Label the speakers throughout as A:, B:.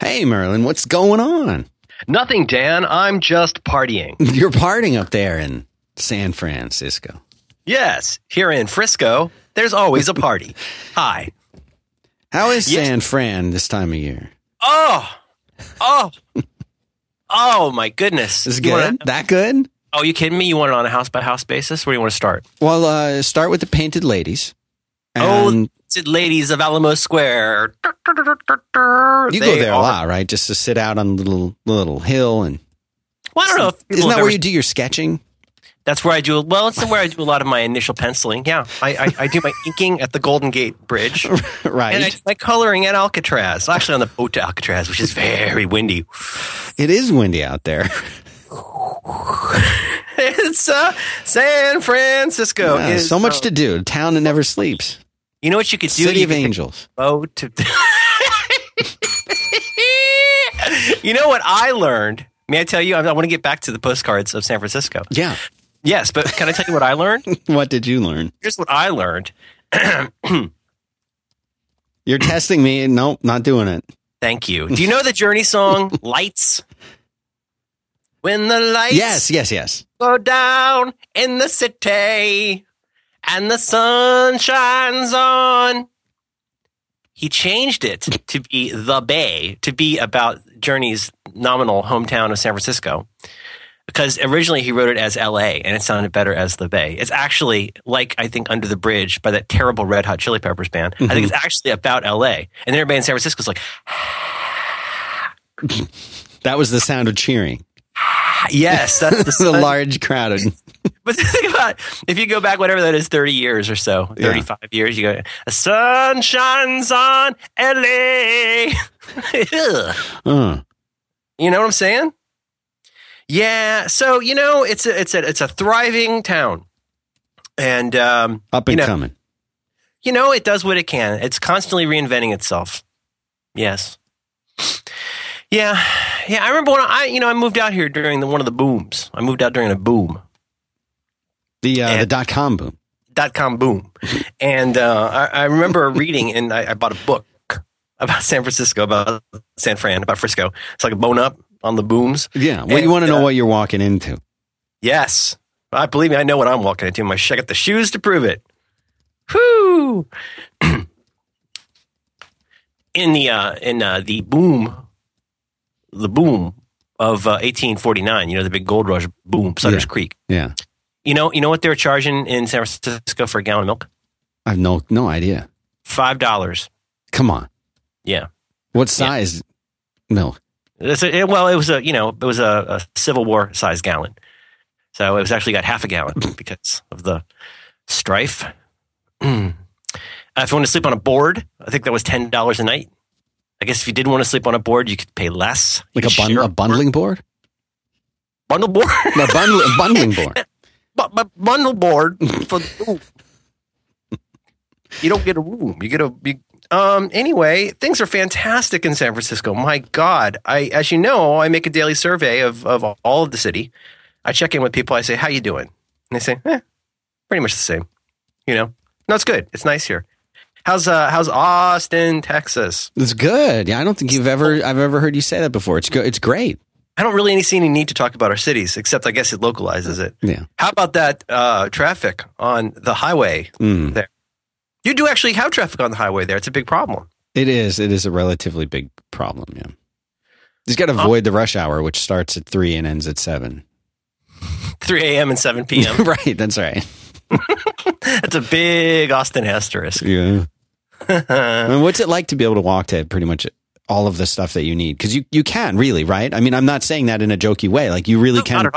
A: Hey, Merlin, what's going on?
B: Nothing, Dan. I'm just partying.
A: You're partying up there in San Francisco.
B: Yes, here in Frisco, there's always a party. Hi.
A: How is
B: Yes.
A: San Fran this time of year?
B: Oh, oh, oh my goodness.
A: Is it good?
B: wanna-
A: that good?
B: oh, you kidding me? You want it on a house by house basis? Where do you want to start?
A: Well, uh, start with the painted ladies.
B: Oh,
A: And
B: it's Ladies of Alamo Square.
A: you go there a lot, right? Just to sit out on the little little hill and
B: Well, I don't know. If
A: isn't that where you do your sketching?
B: That's where I do. Well, it's where I do a lot of my initial penciling. Yeah, I, I, I do my inking at the Golden Gate Bridge,
A: right.
B: and I do my coloring at Alcatraz. Actually, on the boat to Alcatraz, which is very windy.
A: it is windy out there.
B: it's uh, San Francisco.
A: Yeah,
B: is,
A: so much
B: uh,
A: to do. A town that never sleeps.
B: You know what you could do?
A: City
B: You
A: of Angels.
B: go to. you know what I learned? May I tell you? I, I want to get back to the postcards of San Francisco.
A: Yeah.
B: Yes, but can I tell you what I learned?
A: What did you learn?
B: Here's what I learned.
A: You're testing me. Nope, not doing it.
B: Thank you. Do you know the Journey song "Lights"? When the lights
A: Yes, yes, yes.
B: go down in the city and the sun shines on. He changed it to be the Bay, to be about Journey's nominal hometown of San Francisco. Because originally he wrote it as LA and it sounded better as the Bay. It's actually like, I think, Under the Bridge by that terrible Red Hot Chili Peppers band. I think mm-hmm. it's actually about LA. And everybody in San Francisco is like,
A: That was the sound of cheering.
B: yes, that's the,
A: the large crowd. of-
B: But think about it. if you go back, whatever that is, 30 years or so, 35 years, you go, the sun shines on LA.
A: Uh,
B: you know what I'm saying? Yeah. So, you know, it's a, it's a, it's a thriving town. And, um,
A: up and
B: You know-
A: coming.
B: you know, it does what it can. It's constantly reinventing itself. Yes. Yeah. Yeah. I remember when I, you know, I moved out here during the, one of the booms. I moved out during a boom.
A: The uh, the dot com boom.
B: dot com boom. And uh, I, I remember reading, and I, I bought a book about San Francisco, about San Fran, about Frisco. It's like a bone up on the booms.
A: Yeah. Well,
B: And,
A: you want to know
B: uh,
A: what you're walking into.
B: Yes, I believe me. I know what I'm walking into. My I got the shoes to prove it. Whoo! in the uh, in uh, the boom, the boom of uh, 1849. You know the big gold rush boom, Sutter's
A: Yeah.
B: Creek.
A: Yeah.
B: You know, you know what they were charging in San Francisco for a gallon of milk?
A: I have no no idea.
B: Five dollars.
A: Come on.
B: Yeah.
A: What size milk?
B: It's a, it- well, it was a you know it was a, a Civil War size gallon, so it was actually got half a gallon because of the strife. Mm. Uh, if you want to sleep on a board, I think that was ten dollars a night. I guess if you didn't want to sleep on a board, you could pay less. You
A: Like a, bun- a bundling board?
B: bundle board,
A: bundle- a bundling board.
B: Bu- bu- bundle board for. You don't get a room. You get a. You, um. Anyway, things are fantastic in San Francisco. My God, I as you know, I make a daily survey of of all of the city. I check in with people. I say, "How you doing?" And they say, "Eh, pretty much the same." You know, no, it's good. It's nice here. How's uh How's Austin, Texas?
A: It's good. Yeah, I don't think you've ever I've ever heard you say that before. It's good. It's great.
B: I don't really see any need to talk about our cities, except I guess it localizes it.
A: Yeah.
B: How about that uh, traffic on the highway
A: Mm.
B: there? You do actually have traffic on the highway there. It's a big problem.
A: It is. It is a relatively big problem. Yeah. You just got to avoid the rush hour, which starts at three and ends at seven.
B: 3 a.m. and 7 p.m.
A: right. That's right.
B: That's a big Austin asterisk.
A: Yeah. I mean, what's it like to be able to walk to pretty much all of the stuff that you need? Because you, you can really, right? I mean, I'm not saying that in a jokey way. Like you really
B: No,
A: can.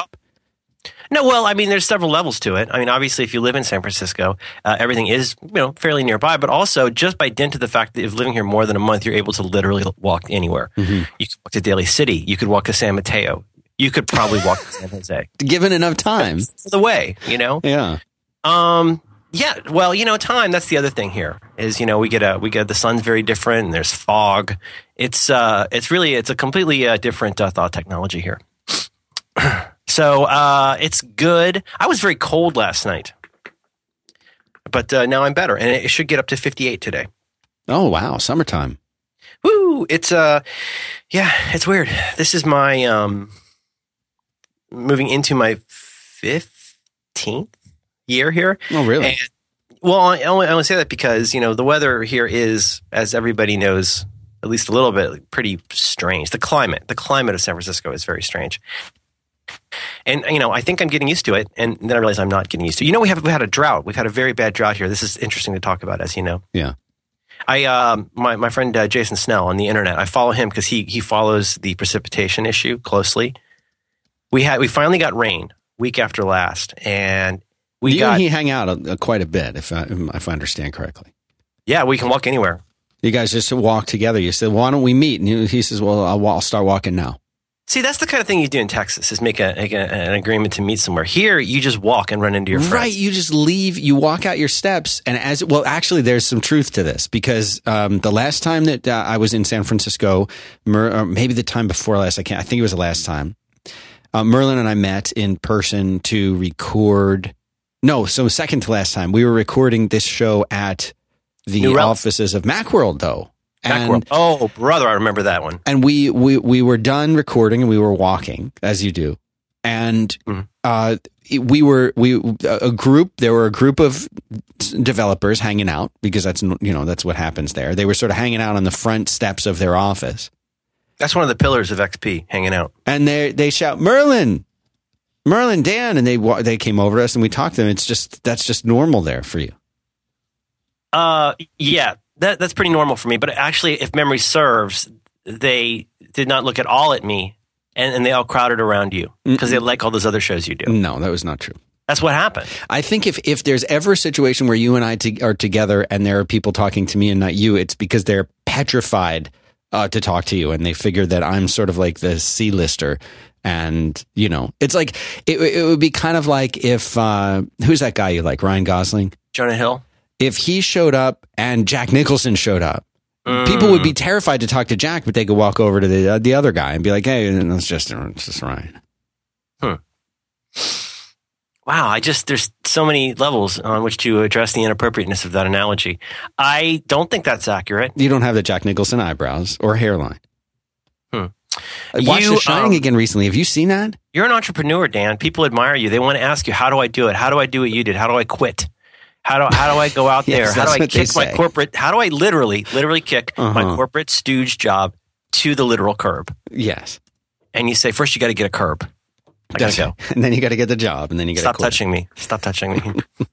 B: No, well, I mean, there's several levels to it. I mean, obviously, if you live in San Francisco, uh, everything is you know fairly nearby. But also, just by dint of the fact that if living here more than a month, you're able to literally walk anywhere.
A: Mm-hmm.
B: You could walk to Daly City. You could walk to San Mateo. You could probably walk to San Jose.
A: Given enough time.
B: The way, you know.
A: Yeah.
B: Um. Yeah. Well, you know, time. That's the other thing here. Is you know we get a we get the sun's very different and there's fog. It's uh it's really it's a completely uh, different uh, thought technology here. so uh, it's good. I was very cold last night, but uh, now I'm better, and it should get up to 58 today.
A: Oh, wow. Summertime.
B: Woo! It's uh, yeah, it's weird. This is my um, moving into my fifteenth year here.
A: Oh, really?
B: And, well, I only, I only say that because you know the weather here is, as everybody knows, at least a little bit, pretty strange. The climate, the climate of San Francisco is very strange. And you know, I think I'm getting used to it, and then I realize I'm not getting used to. it. You know, we have we had a drought. We've had a very bad drought here. This is interesting to talk about, as you know.
A: Yeah.
B: I um my my friend uh, Jason Snell on the internet. I follow him because he he follows the precipitation issue closely. We had we finally got rain week after last, and we
A: you
B: got
A: and he hang out a, quite a bit, if I, if I understand correctly.
B: yeah we can walk anywhere.
A: You guys just walk together. You said, "Why don't we meet?" And he- he says, "Well, I'll, I'll start walking now."
B: See, that's the kind of thing you do in Texas is make, a, make a, an agreement to meet somewhere. Here, you just walk and run into your friends.
A: Right. You just leave, you walk out your steps. And as well, actually, there's some truth to this because um, the last time that uh, I was in San Francisco, Mer, or maybe the time before last, I can't, I think it was the last time, uh, Merlin and I met in person to record. No, so second to last time, we were recording this show at the offices of Macworld, though. And,
B: Macworld. Oh, brother, I remember that one.
A: and we, we we were done recording and we were walking as you do and
B: Mhm.
A: uh, we were we a group there were a group of developers hanging out because that's you know that's what happens there they were sort of hanging out on the front steps of their office
B: That's one of the pillars of XP, hanging out.
A: and they they shout merlin merlin dan and they they came over to us and we talked to them it's just that's just normal there for you
B: Uh, yeah, that, that's pretty normal for me. But actually, if memory serves, they did not look at all at me, and, and they all crowded around you because they like all those other shows you do.
A: no that was not true
B: That's what happened.
A: I think if, if there's ever a situation where you and I to, are together and there are people talking to me and not you, it's because they're petrified uh, to talk to you and they figure that I'm sort of like the C lister. And, you know, it's like, it, it would be kind of like if, uh, who's that guy you like, Ryan Gosling?
B: Jonah Hill.
A: If he showed up and Jack Nicholson showed up, people would be terrified to talk to Jack, but they could walk over to the, uh, the other guy and be like, hey, it's just, it's just Ryan.
B: Wow, I just there's so many levels on which to address the inappropriateness of that analogy. I don't think that's accurate.
A: You don't have the Jack Nicholson eyebrows or hairline.
B: Hmm.
A: I watched
B: You,
A: The Shining
B: um,
A: again recently. Have you seen that?
B: You're an entrepreneur, Dan. People admire you. They want to ask you, "How do I do it? How do I do what you did? How do I quit? How do how do I go out
A: Yes,
B: there? How do I kick my corporate? How do I literally literally kick my
A: Uh-huh.
B: corporate stooge job to the literal curb?"
A: Yes.
B: And you say, first you got to get a curb. I gotta go.
A: And then you got to get the job, and then you got to
B: Stop touching me. Stop touching me.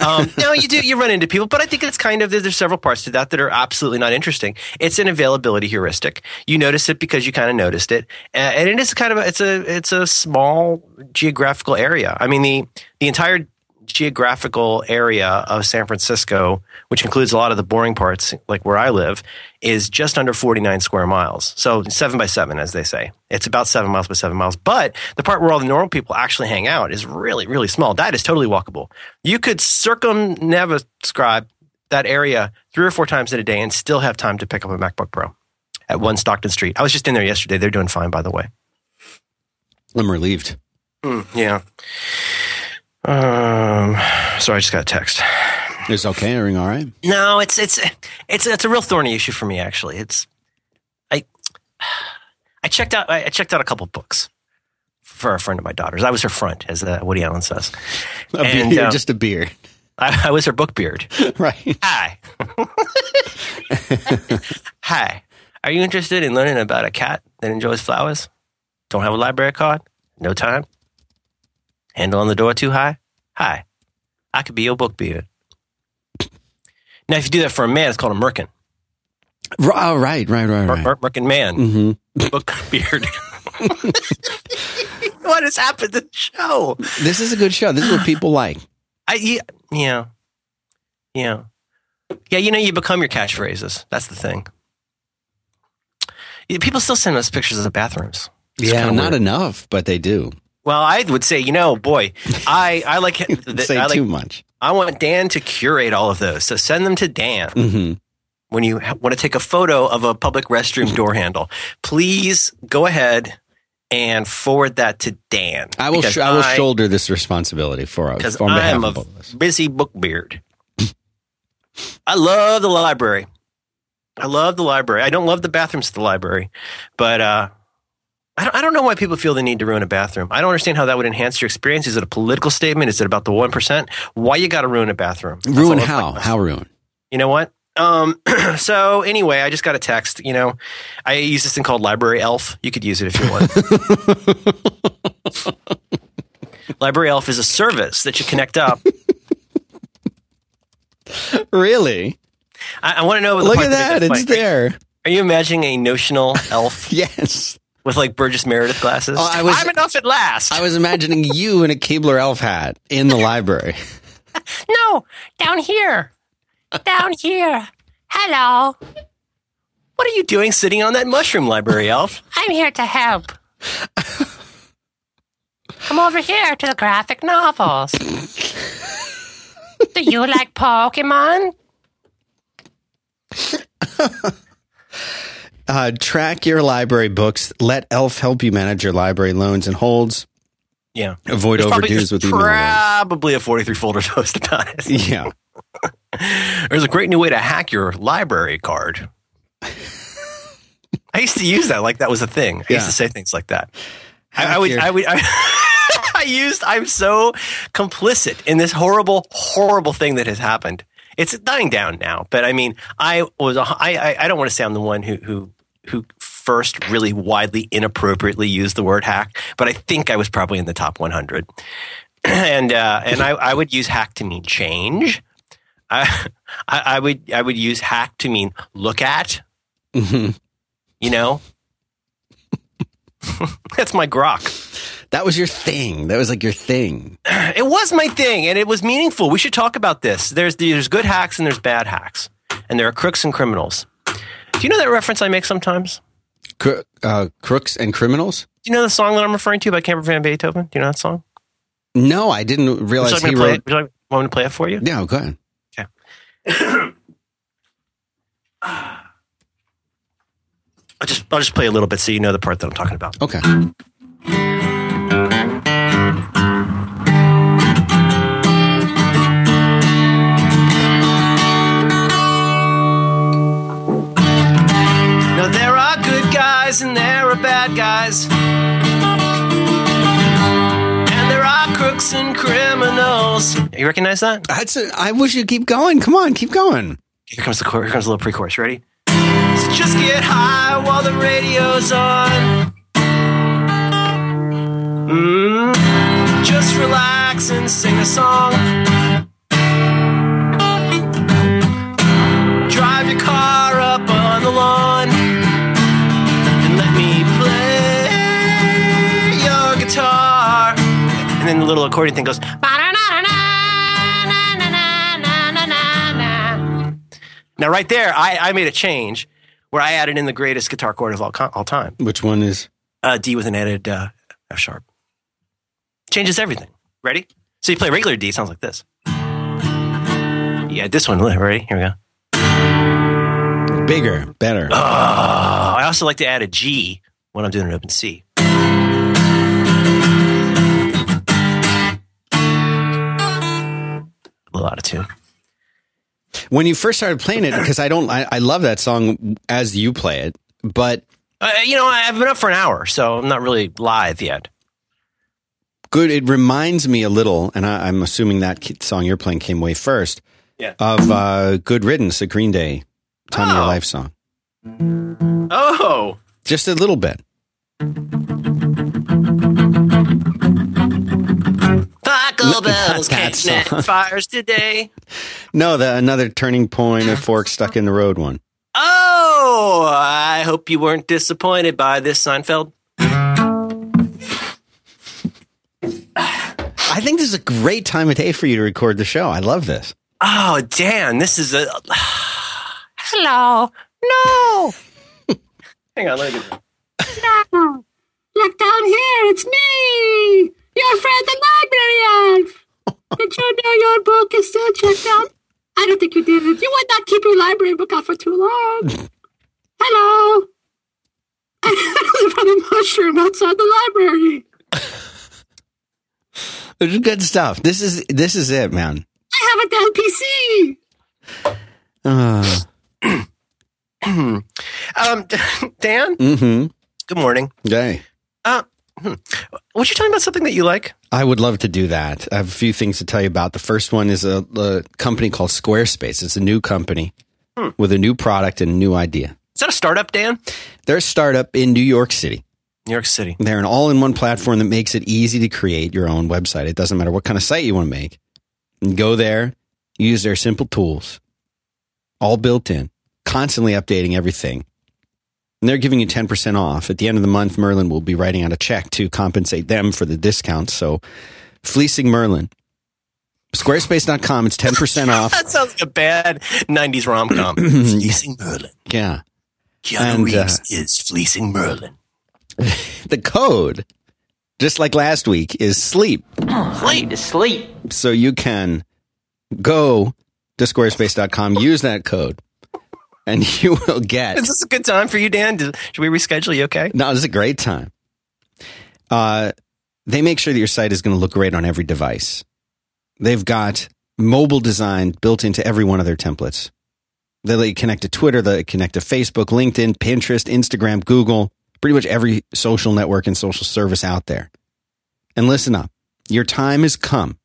B: um, no, you do. You run into people, but I think it's kind of there's, several parts to that that are absolutely not interesting. It's an availability heuristic. You notice it because you kind of noticed it, and it is kind of a, it's a it's a small geographical area. I mean the the entire geographical area of San Francisco, which includes a lot of the boring parts, like where I live, is just under 49 square miles. So seven by seven, as they say. It's about seven miles by seven miles. But the part where all the normal people actually hang out is really, really small. That is totally walkable. You could circumnavigate that area three or four times in a day and still have time to pick up a MacBook Pro at one Stockton Street. I was just in there yesterday. They're doing fine, by the way.
A: I'm relieved.
B: Mm, yeah. Um, sorry, I just got a text.
A: It's okay. Everything all right?
B: No, it's it's it's it's a real thorny issue for me. Actually, it's I I checked out I checked out a couple books for a friend of my daughter's. I was her front, as uh, Woody Allen says.
A: A
B: And,
A: beard,
B: uh,
A: just a beard,
B: I, I was her book beard.
A: right?
B: Hi, hi. Are you interested in learning about a cat that enjoys flowers? Don't have a library card? No time. Handle on the door too high? Hi, I could be your book beard. Now, if you do that for a man, it's called a merkin.
A: Oh, right, right, right, right.
B: Mer- Merkin man.
A: hmm
B: book beard. what has happened to the show?
A: This is a good show. This is what people like.
B: I yeah, yeah, yeah, yeah. You know, you become your catchphrases. That's the thing. People still send us pictures of the bathrooms. It's
A: yeah, not
B: weird.
A: enough, but they do.
B: Well, I would say, you know, boy, I I like the,
A: Say
B: I like
A: too much.
B: I want Dan to curate all of those. So send them to Dan.
A: hmm
B: when you want to take a photo of a public restroom door handle, please go ahead and forward that to Dan.
A: I will. Sh- I will shoulder this responsibility for us. because
B: I'm a
A: of of
B: busy book beard. I love the library. I love the library. I don't love the bathrooms at the library, but uh, I don't, I don't know why people feel the need to ruin a bathroom. I don't understand how that would enhance your experience. Is it a political statement? Is it about the one percent? Why you got to ruin a bathroom? That's
A: Ruin how? How ruin?
B: You know what? Um, so anyway, I just got a text. You know, I use this thing called Library Elf. You could use it if you want. Library Elf is a service that you connect up.
A: Really?
B: I, I want to know. the
A: Look at
B: that.
A: It's there.
B: Are you imagining a notional elf
A: Yes.
B: With like Burgess Meredith glasses?
A: Oh, I was-
B: I'm enough at last.
A: I was imagining you in a Keebler elf hat in the library.
B: no, down here, down here. Hello. What are you doing sitting on that mushroom, Library Elf?
C: I'm here to help. Come over here to the graphic novels. Do you like Pokemon?
A: Uh, track your library books. Let Elf help you manage your library loans and holds.
B: Yeah.
A: Avoid
B: There's
A: overdues
B: there's
A: with email.
B: probably a 43 folder post about it.
A: Yeah.
B: There's a great new way to hack your library card. I used to use that like that was a thing. I
A: Yeah.
B: used to say things like that. I, I would, I would, I, I used, I'm so complicit in this horrible, horrible thing that has happened. It's dying down now, but I mean, I was, a, I, I, I don't want to say I'm the one who, who, who first really widely inappropriately used the word hack, but I think I was probably in the top 100. and, uh, and I, I would use hack to mean change. I, I, would, I would use hack to mean look at,
A: Mhm.
B: you know, that's my grok.
A: That was your thing. That was like your thing.
B: It was my thing, and it was meaningful. We should talk about this. There's there's good hacks and there's bad hacks, and there are crooks and criminals. Do you know that reference I make sometimes?
A: Cro- uh, crooks and criminals?
B: Do you know the song that I'm referring to by Camper Van Beethoven? Do you know that song?
A: No, I didn't
B: Would you
A: realize
B: like
A: he wrote.
B: it? Would you like, want me to play it for you?
A: Yeah, go ahead. Okay.
B: I'll just I'll just play a little bit so you know the part that I'm talking about.
A: Okay.
B: Guys. And there are crooks and criminals. You recognize that?
A: That's a, I wish you'd keep going. Come on, keep going.
B: Here comes the chor- here comes a little pre-chorus. Ready? So just get high while the radio's on. Mm, just relax and sing a song. Little accordion thing goes. Now, right there, I, I made a change where I added in the greatest guitar chord of all, all time
A: Which one is?
B: uh, D with an added uh, F sharp. Changes everything. Ready? So you play regular D, sounds like this. Yeah, this one. Ready? Here we go.
A: Bigger, better.
B: Oh, I also like to add a G when I'm doing an open C.
A: When you first started playing it, because I don't, I, I love that song as you play it, but
B: Uh, you know, I've been up for an hour, so I'm not really live yet.
A: good. It reminds me a little, and I, I'm assuming that song you're playing came way first.
B: Yeah.
A: Of uh, "Good Riddance," the Green Day "Time of Your
B: Oh.
A: Life" song.
B: Oh,
A: Just a little bit.
B: Taco Bell's
A: that
B: catching
A: song.
B: fires today.
A: No, the another turning point, a fork stuck in the road one.
B: Oh, I hope you weren't disappointed by this, Seinfeld.
A: I think this is a great time of day for you to record the show. I love this.
B: Oh, Dan, this is a.
C: Hello. No.
B: Hang on, let me get
C: No. Look down here. It's me. Your friend, the library elf. Did you know your book is still checked out? I don't think you did. It. You would not keep your library book out for too long. Hello. I live on a mushroom outside the library.
A: This is good stuff. This is this is it, man.
C: I have a Dell PC.
A: Uh,
B: um, Dan,
A: Mm-hmm.
B: good morning.
A: Day.
B: Uh, hmm. Would you me about something that you like?
A: I would love to do that. I have a few things to tell you about. The first one is a, a company called Squarespace. It's a new company hmm. with a new product and a new idea.
B: Is that a startup, Dan?
A: They're a startup in New York City.
B: New York City.
A: They're an all in one platform that makes it easy to create your own website. It doesn't matter what kind of site you want to make. You go there, use their simple tools, all built in, constantly updating everything. And they're giving you 10% off. At the end of the month, Merlin will be writing out a check to compensate them for the discount. So, fleecing Merlin. Squarespace.com, it's 10% off.
B: That sounds like a bad 90s rom com. fleecing Merlin.
A: Yeah.
B: Keanu
A: And,
B: Reeves
A: uh,
B: is fleecing Merlin.
A: The code, just like last week, is sleep.
D: I need to sleep.
A: so you can go to squarespace.com, use that code, and you will get.
B: Is this a good time for you, Dan? Should we reschedule? You okay?
A: No, this is a great time. Uh, they make sure that your site is going to look great on every device. They've got mobile design built into every one of their templates. They let you connect to Twitter, they connect to Facebook, LinkedIn, Pinterest, Instagram, Google, pretty much every social network and social service out there. And listen up, your time has come.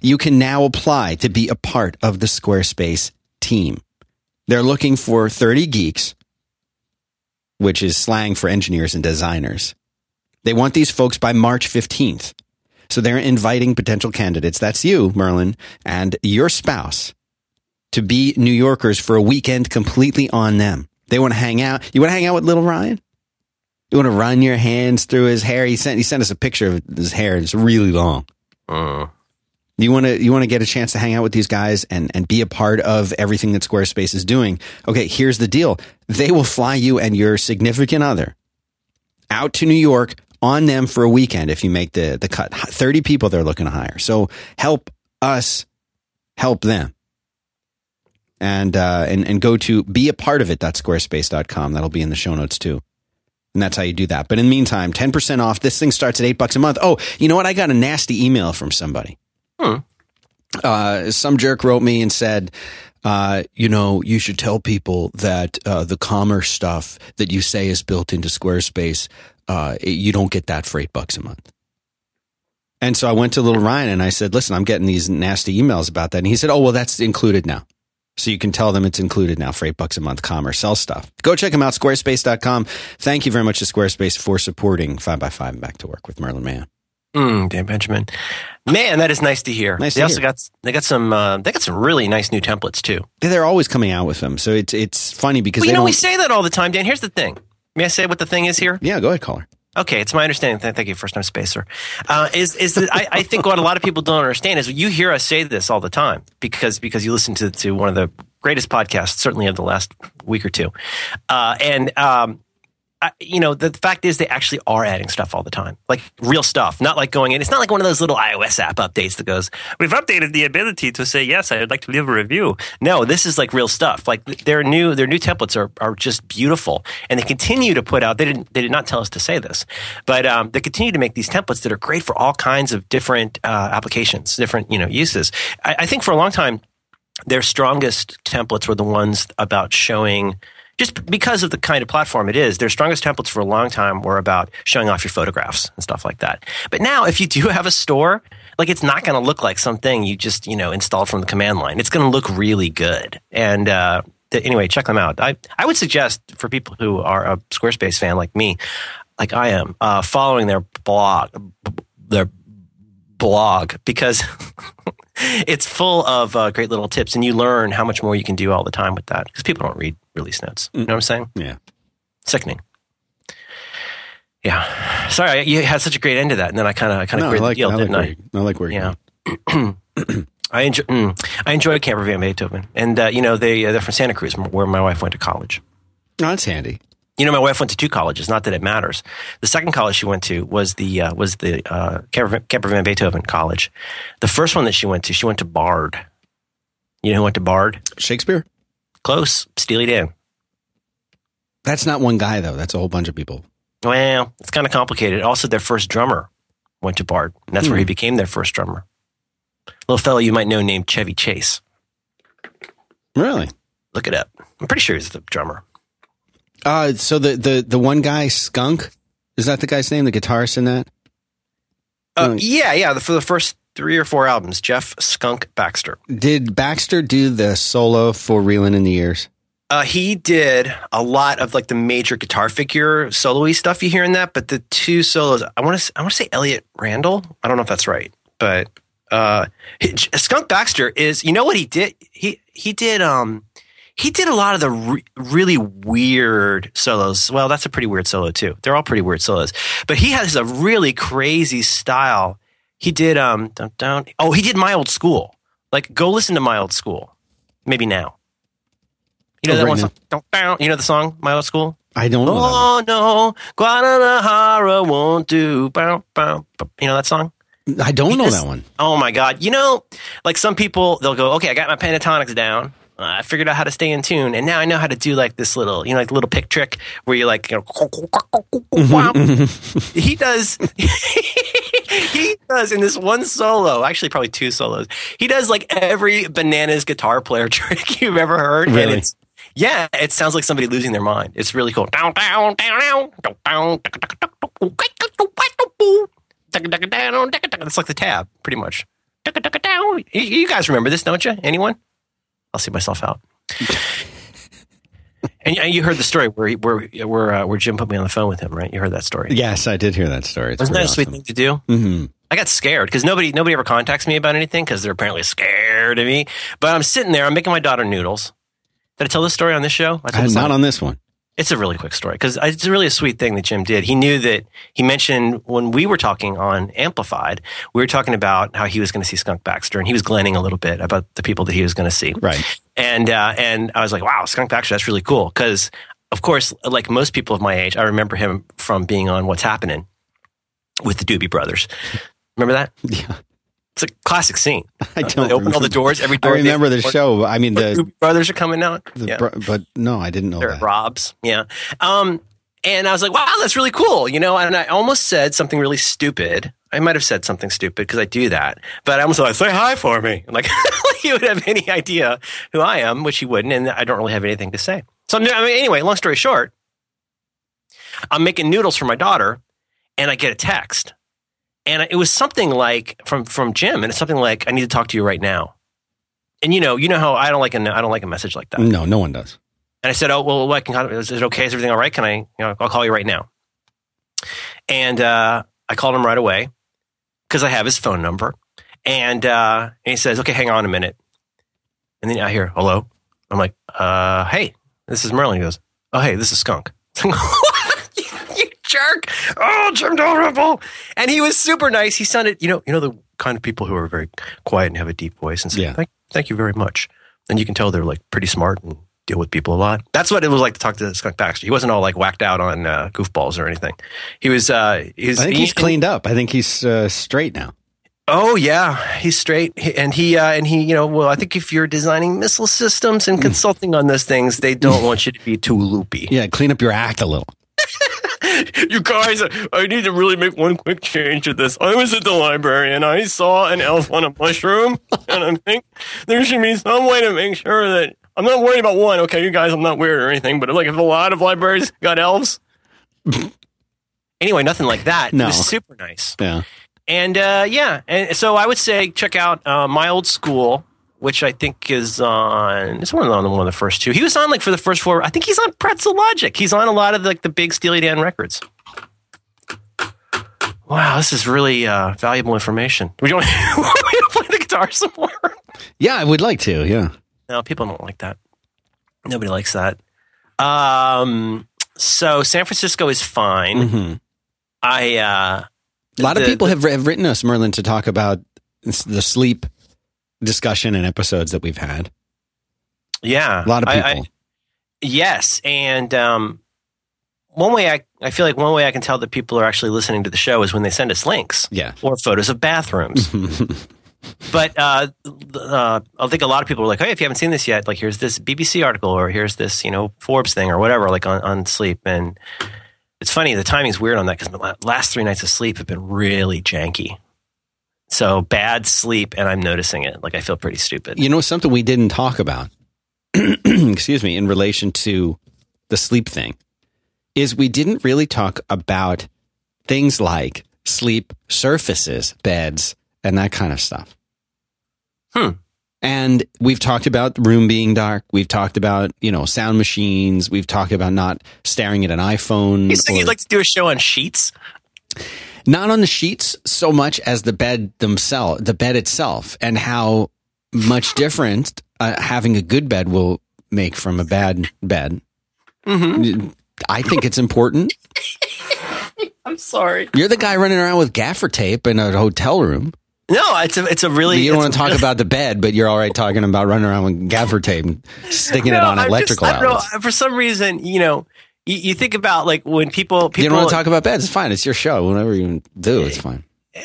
A: You can now apply to be a part of the Squarespace team. They're looking for 30 geeks, which is slang for engineers and designers. They want these folks by March 15th. So they're inviting potential candidates. That's you, Merlin, and your spouse to be New Yorkers for a weekend completely on them. They want to hang out. You want to hang out with little Ryan? You want to run your hands through his hair? He sent, he sent us a picture of his hair. It's really long.
B: Mm.
A: You want to you want to get a chance to hang out with these guys and and be a part of everything that Squarespace is doing. Okay, here's the deal. They will fly you and your significant other out to New York on them for a weekend if you make the the cut. 30 people they're looking to hire. So help us help them. And uh and and go to be a part of it.squarespace.com. That'll be in the show notes too. And that's how you do that. But in the meantime, 10% off. This thing starts at 8 bucks a month. Oh, you know what? I got a nasty email from somebody uh, some jerk wrote me and said, uh, you know, you should tell people that uh, the commerce stuff that you say is built into Squarespace, uh, it- you don't get that for eight bucks a month. And so I went to little Ryan and I said, listen, I'm getting these nasty emails about that. And he said, oh, well, that's included now. So you can tell them it's included now for eight bucks a month, commerce, sell stuff. Go check them out, squarespace.com. Thank you very much to Squarespace for supporting 5x5 and Back to Work with Merlin Mann.
B: Mm, Dan Benjamin. Man, that is nice to hear.
A: Nice
B: they
A: to
B: also
A: hear.
B: got they got some uh, they got some really nice new templates too.
A: They're always coming out with them. So it's, it's funny because
B: Well,
A: they
B: you know,
A: don't,
B: we say that all the time, Dan. Here's the thing. May I say what the thing is here?
A: yeah, go ahead, caller.
B: Okay, it's my understanding. Thank you, first time spacer. Uh, is is that I, I think what a lot of people don't understand is you hear us say this all the time because because you listen to to one of the greatest podcasts, certainly of the last week or two, uh, and um, I, you know the, fact is they actually are adding stuff all the time, like real stuff, not like going in. It's not like one of those little iOS app updates that goes, "We've updated the ability to say yes, I'd like to leave a review." No, this is like real stuff. Like their new their new templates are are just beautiful, and they continue to put out. They didn't they did not tell us to say this, but um, they continue to make these templates that are great for all kinds of different uh, applications, different you know uses. I, I think for a long time their strongest templates were the ones about showing just because of the kind of platform it is their strongest templates for a long time were about showing off your photographs and stuff like that. But now if you do have a store like it's not going to look like something you just you know installed from the command line. It's going to look really good. And uh, th- anyway check them out. I, I would suggest for people who are a squarespace fan like me like i am uh, following their blog their blog because it's full of uh, great little tips and you learn how much more you can do all the time with that because people don't read release notes you know what i'm saying
A: Yeah.
B: sickening yeah sorry I- you had such a great end to that and then i kind of i kind of
A: No, I like,
B: the deal
A: I like where
B: i
A: I like where
B: Yeah.
A: you
B: I enjoy mm, I enjoy Camper Van Beethoven, and uh, you know they uh, they're from Santa Cruz, where my wife went to college.
A: No, that's handy.
B: You know, my wife went to two colleges. Not that it matters. The second college she went to was the uh, was the uh, Camper, Camper Van Beethoven College. The first one that she went to, she went to Bard. You know who went to Bard?
A: Shakespeare?
B: Close, Steely Dan.
A: That's not one guy, though. That's a whole bunch of people.
B: Well, it's kind of complicated. Also, their first drummer went to Bard, and that's where he became their first drummer. Little fellow you might know named Chevy Chase.
A: Really?
B: Look it up. I'm pretty sure he's the drummer.
A: Uh, so the, the, the one guy, Skunk, is that the guy's name? The guitarist in that?
B: Uh,
A: Hmm.
B: yeah, yeah. The, for the first three or four albums, Jeff Skunk Baxter.
A: Did Baxter do the solo for Reeling in the Years?
B: Uh, he did a lot of like the major guitar figure solo-y stuff you hear in that, but the two solos, I want to, I want to say Elliott Randall. I don't know if that's right, but uh, Skunk Baxter is, you know what he did? He he did um he did a lot of the re- really weird solos. Well, that's a pretty weird solo too. They're all pretty weird solos, but he has a really crazy style. He did um dun, oh he did my old school. Like go listen to my old school. Maybe now. You know
A: Oh,
B: that
A: right
B: one song? You know the song My Old School?
A: I don't know.
B: Oh no, Guadalajara won't do. Bow, bow, bow. You know that song?
A: I don't know that one.
B: Oh my god! You know, like some people, they'll go, "Okay, I got my pentatonics down. Uh, I figured out how to stay in tune, and now I know how to do like this little, you know, like little pick trick where you like, you know, he does. he does in this one solo, actually probably two solos. He does like every bananas guitar player trick you've ever heard, and
A: Really?
B: it's yeah, it sounds like somebody losing their mind. It's really cool. Down, down, down, down, down, It's like the tab, pretty much. You guys remember this, don't you? Anyone? I'll see myself out. And you- you heard the story where he, where where uh, where Jim put me on the phone with him, right? You heard that story.
A: Yes, I did hear that story. It's
B: Wasn't that a
A: pretty
B: sweet thing to do?
A: hmm
B: I got scared because nobody nobody ever contacts me about anything because they're apparently scared of me. But I'm sitting there, I'm making my daughter noodles. Did I tell this story on this show? I told this
A: Not on this one.
B: It's a really quick story because it's really a sweet thing that Jim did. He knew that he mentioned when we were talking on Amplified, we were talking about how he was going to see Skunk Baxter, and he was glenning a little bit about the people that he was going to see.
A: Right.
B: And uh, and I was like, wow, Skunk Baxter, that's really cool. Because of course, like most people of my age, I remember him from being on What's Happening with the Doobie Brothers. Remember that?
A: Yeah.
B: It's a classic scene.
A: I
B: Uh,
A: don't
B: They open all the doors. Every
A: I
B: door. they-
A: remember the show. I mean,
B: The
A: the,
B: Brothers are coming out. yeah.
A: bro- but no, I didn't know
B: They're
A: that.
B: Rob's. Yeah. Um, and I was like, wow, that's really cool. You know, and I almost said something really stupid. I might have said something stupid because I do that. But I almost like, say hi for me. Like, you would have any idea who I am, which you wouldn't. And I don't really have anything to say. So, I'm, I mean, anyway, long story short, I'm making noodles for my daughter and I get a text. And it was something like from, from Jim. And it's something like, I need to talk to you right now. And you know, you know how I don't like a, I don't like a message like that.
A: No, no one does.
B: And I said, "Oh, well, what can, is it okay? Is everything all right? Can I? You know, I'll call you right now." And uh, I called him right away because I have his phone number. And, uh, and he says, "Okay, hang on a minute." And then I hear, "Hello." I'm like, uh, "Hey, this is Merlin." He goes, "Oh, hey, this is Skunk." jerk! Oh, Jim Dalrymple. And he was super nice. He sounded, you know, you know the kind of people who are very quiet and have a deep voice and say,
A: Yeah.
B: "Thank, thank you very much." And you can tell they're like pretty smart and deal with people a lot. That's what it was like to talk to Skunk Baxter. He wasn't all like whacked out on uh, goofballs or anything. He was. Uh, he
A: I think
B: he-
A: he's cleaned up. I think he's uh, straight now.
B: Oh yeah, he's straight, and he uh, and he, you know, well, I think if you're designing missile systems and consulting on those things, they don't want you to be too loopy.
A: Yeah, clean up your act a little.
B: you guys, I need to really make one quick change to this. I was at the library and I saw an elf on a mushroom, and I think there should be some way to make sure that I'm not worried about one. Okay, you guys, I'm not weird or anything, but like if a lot of libraries got elves. anyway, nothing like that.
A: No.
B: It was super nice.
A: Yeah.
B: And uh, yeah, and so I would say check out uh, my old school, which I think is on. It's one of the one of the first two. He was on like for the first four. I think he's on Pretzel Logic. He's on a lot of like the big Steely Dan records. Wow, this is really uh, valuable information. Would you want want me to play the guitar some more?
A: Yeah, I would like to. Yeah.
B: No, people don't like that. Nobody likes that. Um, so San Francisco is fine.
A: hmm
B: I uh,
A: A lot of
B: The-
A: people have, have written us, Merlin, to talk about the sleep discussion and episodes that we've had.
B: yeah,
A: A lot of
B: I-
A: people.
B: I- Yes, and um, one way I I feel like one way I can tell that people are actually listening to the show is when they send us links
A: yeah.
B: or photos of bathrooms. but uh, uh, I think a lot of people are like, "Hey, if you haven't seen this yet, like here's this BBC article or here's this you know Forbes thing or whatever, like on on sleep." And it's funny the timing's weird on that because the last three nights of sleep have been really janky. So bad sleep, and I'm noticing it. Like I feel pretty stupid.
A: you know something we didn't talk about excuse me, in relation to the sleep thing is we didn't really talk about things like sleep surfaces, beds, and that kind of stuff.
B: Hmm.
A: And we've talked about the room being dark. We've talked about, you know, sound machines. We've talked about not staring at an iPhone.
B: You think
A: or-
B: you'd like to do a show on sheets?
A: Not on the sheets so much as the bed themselves, the bed itself, and how much different uh, having a good bed will make from a bad bed.
B: Mm-hmm.
A: I think it's important.
B: I'm sorry.
A: You're the guy running around with gaffer tape in a hotel room.
B: No, it's a it's a really.
A: you don't want to talk about the bed, but you're all right talking about running around with gaffer tape and sticking it on
B: I'm
A: electrical
B: just, I don't know,
A: outlets.
B: For some reason, you know, you, you think about like when people people
A: You don't want to talk about beds. It's fine. It's your show. Whatever you do, it's fine.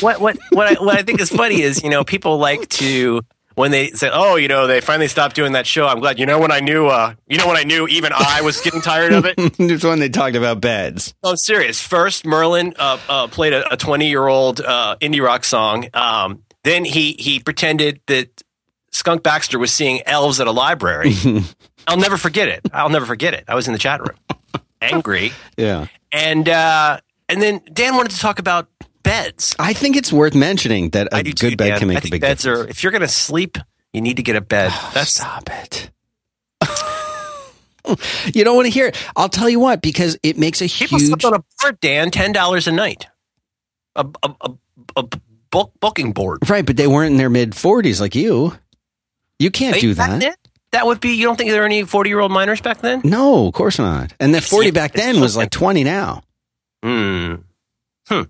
B: what what what I, what I think is funny is you know people like to when they say oh you know they finally stopped doing that show I'm glad you know when I knew uh you know when I knew even I was getting tired of it
A: it's when they talked about beds.
B: Oh, I'm serious. First, Merlin uh, uh, played a 20 year old uh, indie rock song. Um, then he he pretended that Skunk Baxter was seeing elves at a library. I'll never forget it. I'll never forget it. I was in the chat room, angry,
A: Yeah.
B: and uh, and then Dan wanted to talk about beds.
A: I think it's worth mentioning that a good
B: too,
A: bed
B: Dan.
A: can make
B: I
A: a
B: think
A: big
B: beds
A: difference.
B: are. If you're going to sleep, you need to get a bed. That's
A: Stop it. you don't want to hear it. I'll tell you what, because it makes a
B: people
A: huge.
B: slept on a board, Dan. Ten dollars a night. A a, a, a book, booking board.
A: right, but they weren't in their mid 40s like you. You can't
B: Wait,
A: do that.
B: That would be. You don't think there were any forty-year-old miners back then?
A: No, of course not. And that 40 back then was like 20 now.
B: Hmm. Hmm.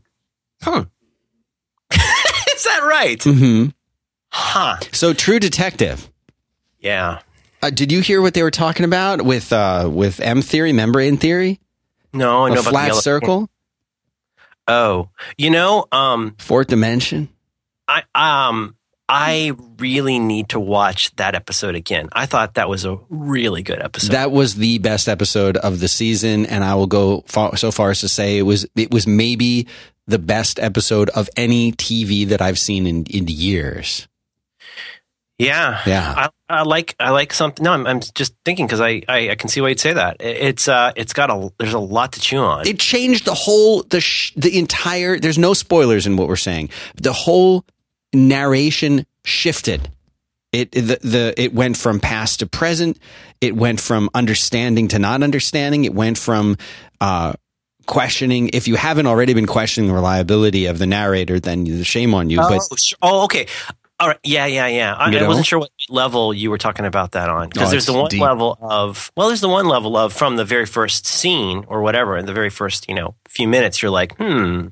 B: Hmm. Is that right?
A: hmm
B: Huh.
A: So, True Detective.
B: Yeah.
A: Uh, did you hear what they were talking about with uh, with M theory, membrane theory,
B: No, I know
A: a
B: about the
A: flat circle,
B: Oh, you know, um,
A: fourth dimension?
B: I um, I really need to watch that episode again. I thought that was a really good episode.
A: That was the best episode of the season, and I will go far, so far as to say it was it was maybe the best episode of any TV that I've seen in in years.
B: yeah.
A: Yeah.
B: I, I like I like something. No, I'm, I'm just thinking because I, I I can see why you'd say that. It- It's uh it's got a there's a lot to chew on.
A: It changed the whole the sh- the entire. There's no spoilers in what we're saying. The whole narration shifted. It the, the it went from past to present. It went from understanding to not understanding. It went from uh, questioning. If you haven't already been questioning the reliability of the narrator, then the shame on you.
B: oh,
A: but
B: sure. oh, okay. All right. Yeah, yeah, yeah. I, I wasn't sure what level you were talking about that on because
A: Oh,
B: there's the one
A: deep.
B: level of well, there's the one level of from the very first scene or whatever, in the very first you know few minutes, you're like, hmm,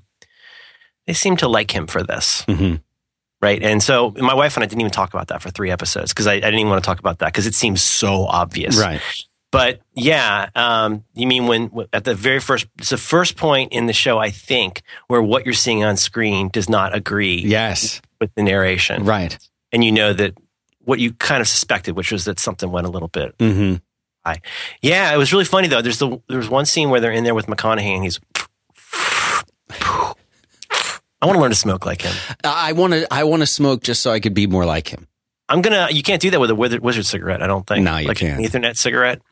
B: they seem to like him for this,
A: Mhm.
B: Right? And so my wife and I didn't even talk about that for three episodes because I, I didn't even want to talk about that because it seems so obvious,
A: right.
B: But yeah, um, you mean when at the very first, it's the first point in the show, I think, where what you're seeing on screen does not agree
A: Yes.
B: with the narration
A: Right.
B: and you know that what you kind of suspected, which was that something went a little bit.
A: hmm
B: Yeah, it was really funny though. There's the there's one scene where they're in there with McConaughey and he's. I want to learn to smoke like him.
A: I want to. I want to smoke just so I could be more like him.
B: I'm gonna. You can't do that with a wizard, wizard cigarette. I don't think.
A: No, you
B: like
A: can't.
B: An Ethernet cigarette.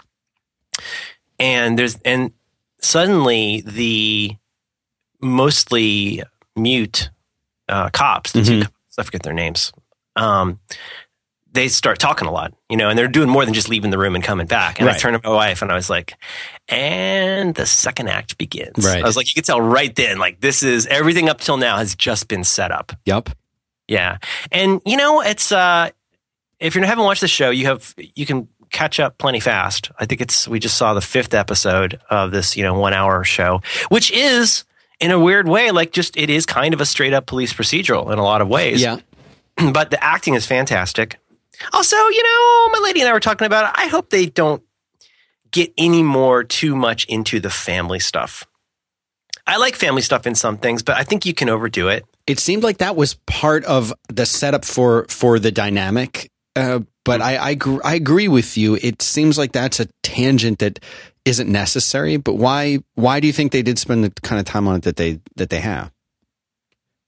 B: And there's and suddenly the mostly mute uh, cops, the two
A: Mhm.
B: cops, I forget their names. Um, they start talking a lot, you know, and they're doing more than just leaving the room and coming back. And I turned to my wife and I was like, and the second act begins.
A: Right.
B: I was like, you could tell right then, like this is everything up till now has just been set up.
A: Yup.
B: Yeah. And you know, it's uh if you haven't watched the show, you have you can catch up plenty fast. I think it's we just saw the fifth episode of this, you know, one hour show, which is in a weird way, like just it is kind of a straight up police procedural in a lot of ways.
A: Yeah.
B: But the acting is fantastic. Also, you know, my lady and I were talking about it. I hope they don't get any more too much into the family stuff. I like family stuff in some things, but I think you can overdo it.
A: It seemed like that was part of the setup for for the dynamic. Uh, but I I, gr- I agree with you. It seems like that's a tangent that isn't necessary. But why why do you think they did spend the kind of time on it that they that they have?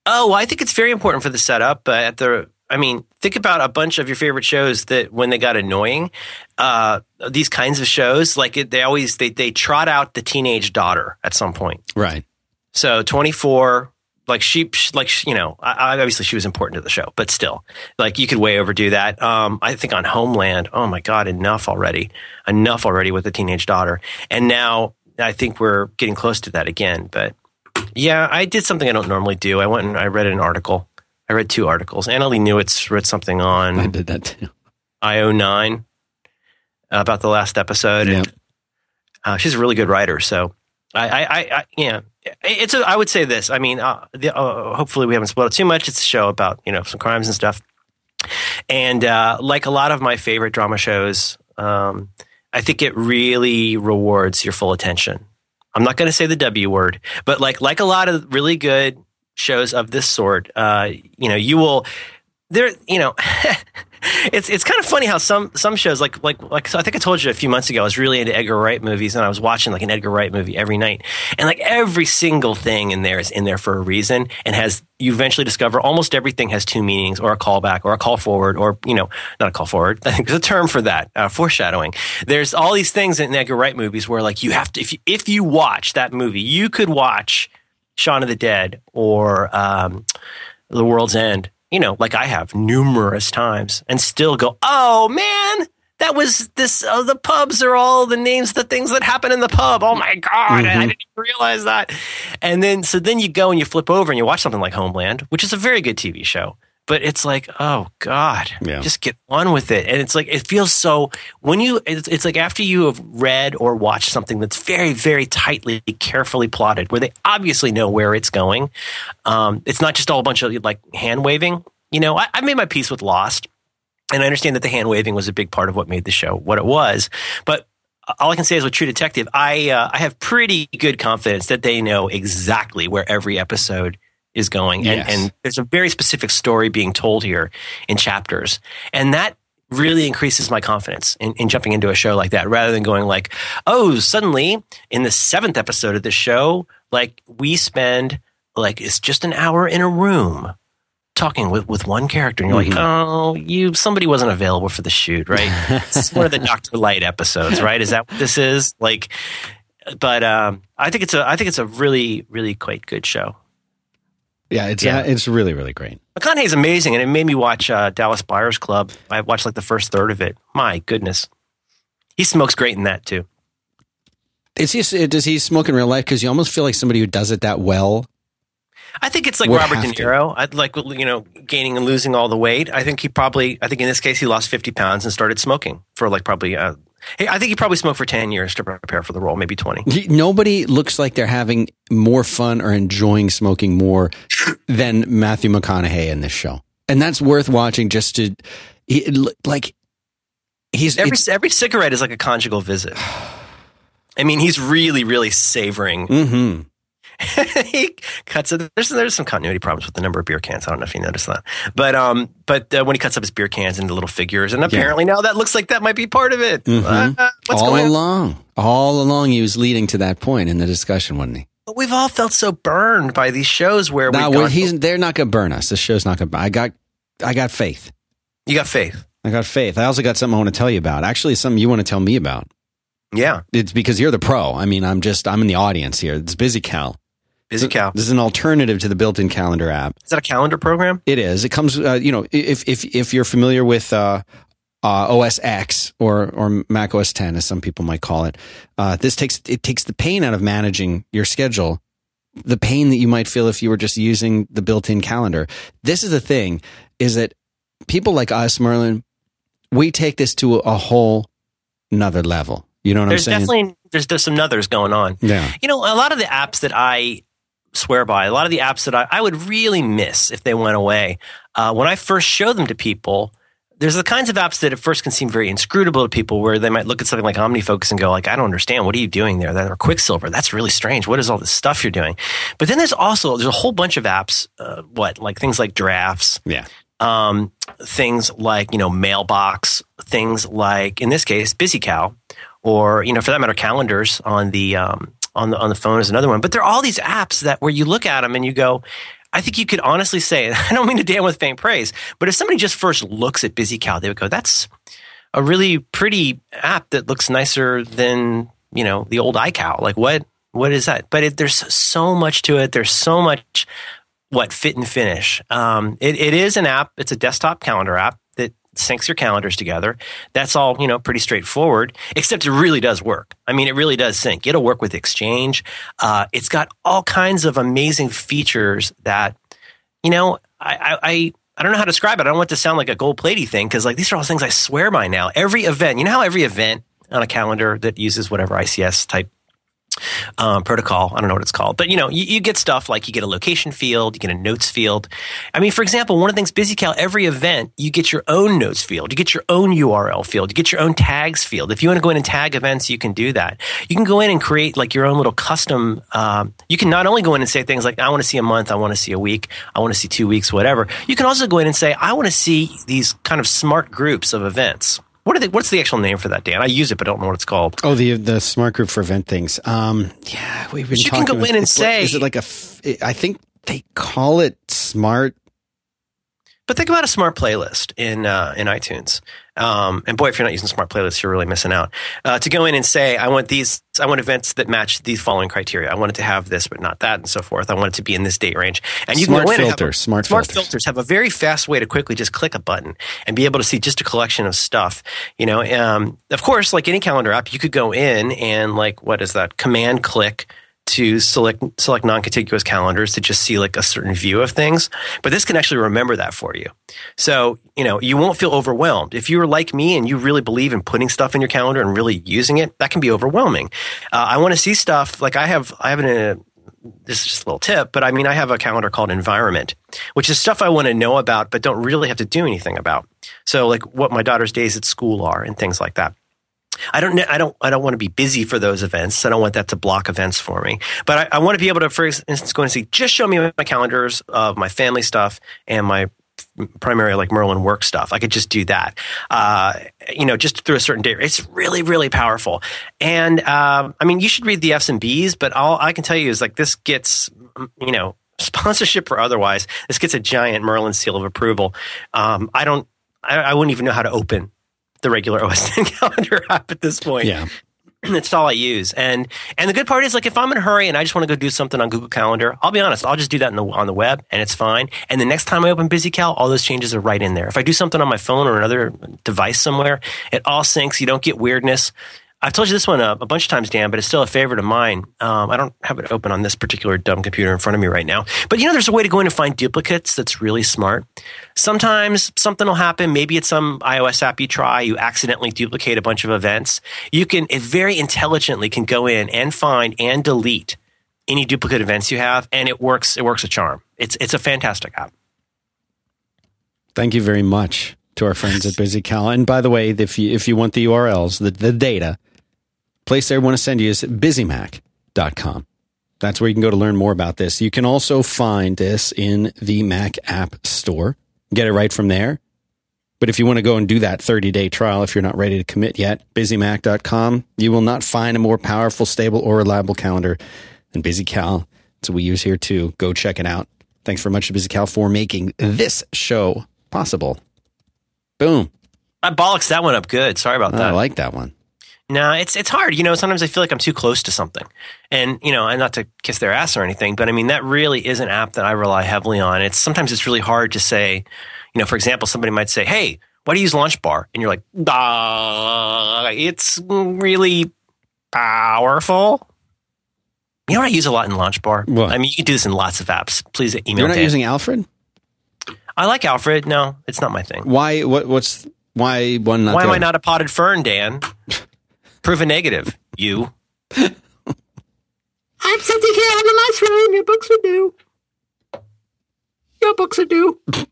B: Oh, well, I think it's very important for the setup. But at the I mean, think about a bunch of your favorite shows that when they got annoying, uh, these kinds of shows, like it, they always they they trot out the teenage daughter at some point.
A: Right.
B: So 24, like she, like you know, I, obviously she was important to the show, but still, like you could way overdo that. Um, I think on Homeland, oh my god, enough already, enough already with the teenage daughter, and now I think we're getting close to that again. But yeah, I did something I don't normally do. I went and I read an article. I read two articles. Annalee Newitz wrote something on.
A: I did that too.
B: IO9 about the last episode.
A: Yeah.
B: And, uh, she's a really good writer. So I, I, I, I yeah, it's. A, I would say this. I mean, uh, the, uh, hopefully we haven't spoiled it too much. It's a show about you know some crimes and stuff. And uh, like a lot of my favorite drama shows, um, I think it really rewards your full attention. I'm not going to say the W word, but like like a lot of really good shows of this sort, uh, you know, you will there. You know, it's it's kind of funny how some some shows like like like so I think I told you a few months ago I was really into Edgar Wright movies and I was watching like an Edgar Wright movie every night and like every single thing in there is in there for a reason and has you eventually discover almost everything has two meanings or a callback or a call forward or you know not a call forward I think there's a term for that uh, foreshadowing there's all these things in Edgar Wright movies where like you have to if you, if you watch that movie you could watch Shaun of the Dead or um, The World's End you know, like I have numerous times and still go, oh man, that was this, oh, the pubs are all the names, the things that happen in the pub. Oh my God, mm-hmm. I didn't realize that. And then, so then you go and you flip over and you watch something like Homeland, which is a very good TV show but it's like oh god yeah. just get on with it. And it's like it feels so when you it's, it's, like after you have read or watched something that's very very tightly carefully plotted where they obviously know where it's going. Um, it's not just all a bunch of like hand waving. You know I, I made my peace with lost and i understand that the hand waving was a big part of what made the show what it was. But all I can say is with True Detective, I uh, I have pretty good confidence that they know exactly where every episode is going. And, yes. and there's a very specific story being told here in chapters. And that really increases my confidence in, in, jumping into a show like that rather than going like, oh, suddenly in the seventh episode of the show, like we spend like it's just an hour in a room talking with, with one character and you're mm-hmm. like, oh, you somebody wasn't available for the shoot, right? it's one of the Doctor Light episodes, right? Is that what this is? Like but um, I think it's a I think it's a really, really quite good show.
A: Yeah, it's yeah. Uh, it's really really great.
B: McConaughey's amazing, and it made me watch uh, Dallas Buyers Club. I watched like the first third of it. My goodness, he smokes great in that too.
A: Is he? Does he smoke in real life? Because you almost feel like somebody who does it that well.
B: I think it's like Robert De Niro. I'd like you know gaining and losing all the weight. I think he probably. I think in this case he lost fifty pounds and started smoking for like probably uh, Hey, I think he probably smoked for 10 years to prepare for the role, maybe 20.
A: Nobody looks like they're having more fun or enjoying smoking more than Matthew McConaughey in this show. And that's worth watching just to, he, like, he's.
B: Every, every cigarette is like a conjugal visit. I mean, he's really, really savoring.
A: Mm-hmm.
B: he cuts it. There's there's some continuity problems with the number of beer cans. I don't know if you noticed that, but um, but uh, when he cuts up his beer cans into little figures, and apparently yeah. now that looks like that might be part of it.
A: Mm-hmm. Uh, all along, on? all along, he was leading to that point in the discussion, wasn't he?
B: But we've all felt so burned by these shows where
A: now, we. He's they're not going to burn us. This show's not going to. I got, I got faith.
B: You got faith.
A: I got faith. I also got something I want to tell you about. Actually, something you want to tell me about.
B: Yeah,
A: it's because you're the pro. I mean, I'm just I'm in the audience here. It's
B: BusyCal. BusyCal.
A: This is an alternative to the built-in calendar app.
B: Is that a calendar program?
A: It is. It comes, uh, you know, if if if you're familiar with uh, uh, OS X or or Mac OS 10, as some people might call it, uh, this takes it takes the pain out of managing your schedule. The pain that you might feel if you were just using the built-in calendar. This is the thing: is that people like us, Merlin, we take this to a whole another level. You know what
B: there's
A: I'm saying?
B: There's definitely, there's there's some others going on.
A: Yeah.
B: You know, a lot of the apps that I swear by. A lot of the apps that I, I would really miss if they went away. Uh, when I first show them to people, there's the kinds of apps that at first can seem very inscrutable to people where they might look at something like OmniFocus and go like, I don't understand. What are you doing there? That or Quicksilver. That's really strange. What is all this stuff you're doing? But then there's also, there's a whole bunch of apps, uh, what, like things like drafts.
A: Yeah.
B: Um, things like, you know, mailbox, things like, in this case, BusyCal, or, you know, for that matter, calendars on the, um, on the on the phone is another one. But there are all these apps that where you look at them and you go, I think you could honestly say, I don't mean to damn with faint praise, but if somebody just first looks at BusyCal, they would go, that's a really pretty app that looks nicer than, you know, the old iCal. Like what, what is that? But it, there's so much to it. There's so much what fit and finish. Um, it, it is an app. It's a desktop calendar app syncs your calendars together. That's all, you know, pretty straightforward, except it really does work. I mean, it really does sync. It'll work with Exchange. Uh, it's got all kinds of amazing features that, you know, I, I, I don't know how to describe it. I don't want to sound like a gold platey thing because like these are all things I swear by now. Every event, you know how every event on a calendar that uses whatever ICS type um, protocol. I don't know what it's called, but you know, you, you, get stuff like you get a location field, you get a notes field. I mean, for example, one of the things BusyCal, every event, you get your own notes field, you get your own URL field, you get your own tags field. If you want to go in and tag events, you can do that. You can go in and create like your own little custom. Um, you can not only go in and say things like, I want to see a month, I want to see a week, I want to see two weeks, whatever. You can also go in and say, I want to see these kind of smart groups of events. What are they, what's the actual name for that, Dan? I use it, but I don't know what it's called.
A: Oh, the the smart group for event things. Um, yeah, we've been.
B: you
A: talking
B: can go in and say,
A: is it like a? I think they call it smart
B: but think about a smart playlist in uh, in iTunes. Um, and boy, if you're not using smart playlists, you're really missing out. Uh, to go in and say, I want these, I want events that match these following criteria. I want it to have this, but not that, and so forth. I want it to be in this date range. And you
A: smart
B: can go in
A: filters,
B: a,
A: smart,
B: smart
A: filters.
B: filters have a very fast way to quickly just click a button and be able to see just a collection of stuff. You know, um, of course, like any calendar app, you could go in and like what is that? Command click to select select non-contiguous calendars to just see like a certain view of things but this can actually remember that for you so you know you won't feel overwhelmed if you're like me and you really believe in putting stuff in your calendar and really using it that can be overwhelming uh, i want to see stuff like i have i have an a, this is just a little tip, but I mean, I have a calendar called Environment, which is stuff I want to know about, but don't really have to do anything about. So, like what my daughter's days at school are and things like that. I don't, I don't, I don't want to be busy for those events. I don't want that to block events for me. But I, I want to be able to, for instance, go and see, just show me my calendars of my family stuff and my primary like Merlin work stuff. I could just do that, uh, you know, just through a certain date. It's really, really powerful. And uh, I mean, you should read the F's and B's, but all I can tell you is like this gets, you know, sponsorship or otherwise, this gets a giant Merlin seal of approval. Um, I don't, I, I wouldn't even know how to open the regular OS 10 calendar app at this point.
A: Yeah.
B: It's all I use, and and the good part is like if I'm in a hurry and I just want to go do something on Google Calendar, I'll be honest, I'll just do that the, on the web, and it's fine. And the next time I open BusyCal, all those changes are right in there. If I do something on my phone or another device somewhere, it all syncs. You don't get weirdness. I've told you this one a, a, bunch of times, Dan, but it's still a favorite of mine. Um, I don't have it open on this particular dumb computer in front of me right now. But you know, there's a way to go in and find duplicates that's really smart. Sometimes something will happen. Maybe it's some iOS app you try. You accidentally duplicate a bunch of events. You can, it very intelligently can go in and find and delete any duplicate events you have, and it works. It works a charm. It's it's a fantastic app.
A: Thank you very much to our friends at BusyCal. And by the way, if you if you want the URLs, the, the data, place they want to send you is busymac.com. That's where you can go to learn more about this. You can also find this in the Mac App Store. Get it right from there. But if you want to go and do that 30 day trial, if you're not ready to commit yet, busymac.com, you will not find a more powerful, stable, or reliable calendar than BusyCal. That's what we use here too. Go check it out. Thanks very much to BusyCal for making this show possible. Boom.
B: I bollocks that one up good. Sorry about that. I
A: like that one.
B: No, it's it's hard. You know, sometimes I feel like I'm too close to something, and you know, and not to kiss their ass or anything, but I mean that really is an app that I rely heavily on. It's sometimes it's really hard to say. You know, for example, somebody might say, "Hey, why do you use Launch Bar?" And you're like, "Ah, it's really powerful." You know what I use a lot in LaunchBar?
A: What?
B: I mean, you can do this in lots of apps. Please email. Me.
A: You're not
B: Dan.
A: using Alfred.
B: I like Alfred. No, it's not my thing.
A: Why? What? What's why one? Not
B: Why am I not a potted fern, Dan? Prove a negative. You.
C: I'm sitting here on the mushroom. Your books are due. Your books are due.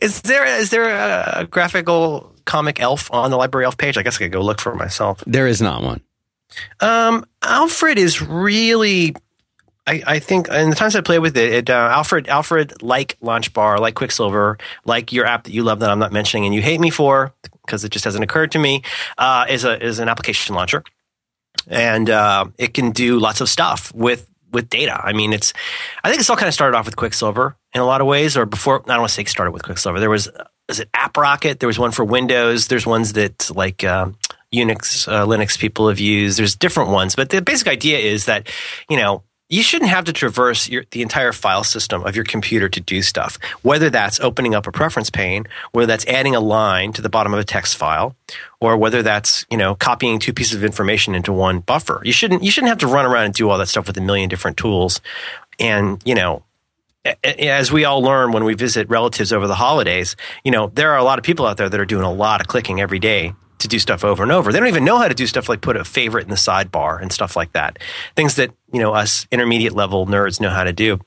B: Is there is there a graphical comic elf on the library elf page? I guess I could go look for it myself.
A: There is not one.
B: Um, Alfred is really. I, I think in the times I play with it, it uh, Alfred, Alfred, like Launch Bar, like Quicksilver, like your app that you love that I'm not mentioning and you hate me for because it just hasn't occurred to me, uh, is a is an application launcher, and uh, it can do lots of stuff with with data. I mean, it's I think it's all kind of started off with Quicksilver in a lot of ways, or before. I don't want to say it started with Quicksilver. There was is it AppRocket? There was one for Windows. There's ones that like. Uh, Unix, uh, Linux people have used. There's different ones, but the basic idea is that, you know, you shouldn't have to traverse your, the entire file system of your computer to do stuff. Whether that's opening up a preference pane, whether that's adding a line to the bottom of a text file, or whether that's you know copying two pieces of information into one buffer. You shouldn't you shouldn't have to run around and do all that stuff with a million different tools. And you know, as we all learn when we visit relatives over the holidays, you know there are a lot of people out there that are doing a lot of clicking every day to do stuff over and over. They don't even know how to do stuff like put a favorite in the sidebar and stuff like that. Things that, you know, us intermediate level nerds know how to do.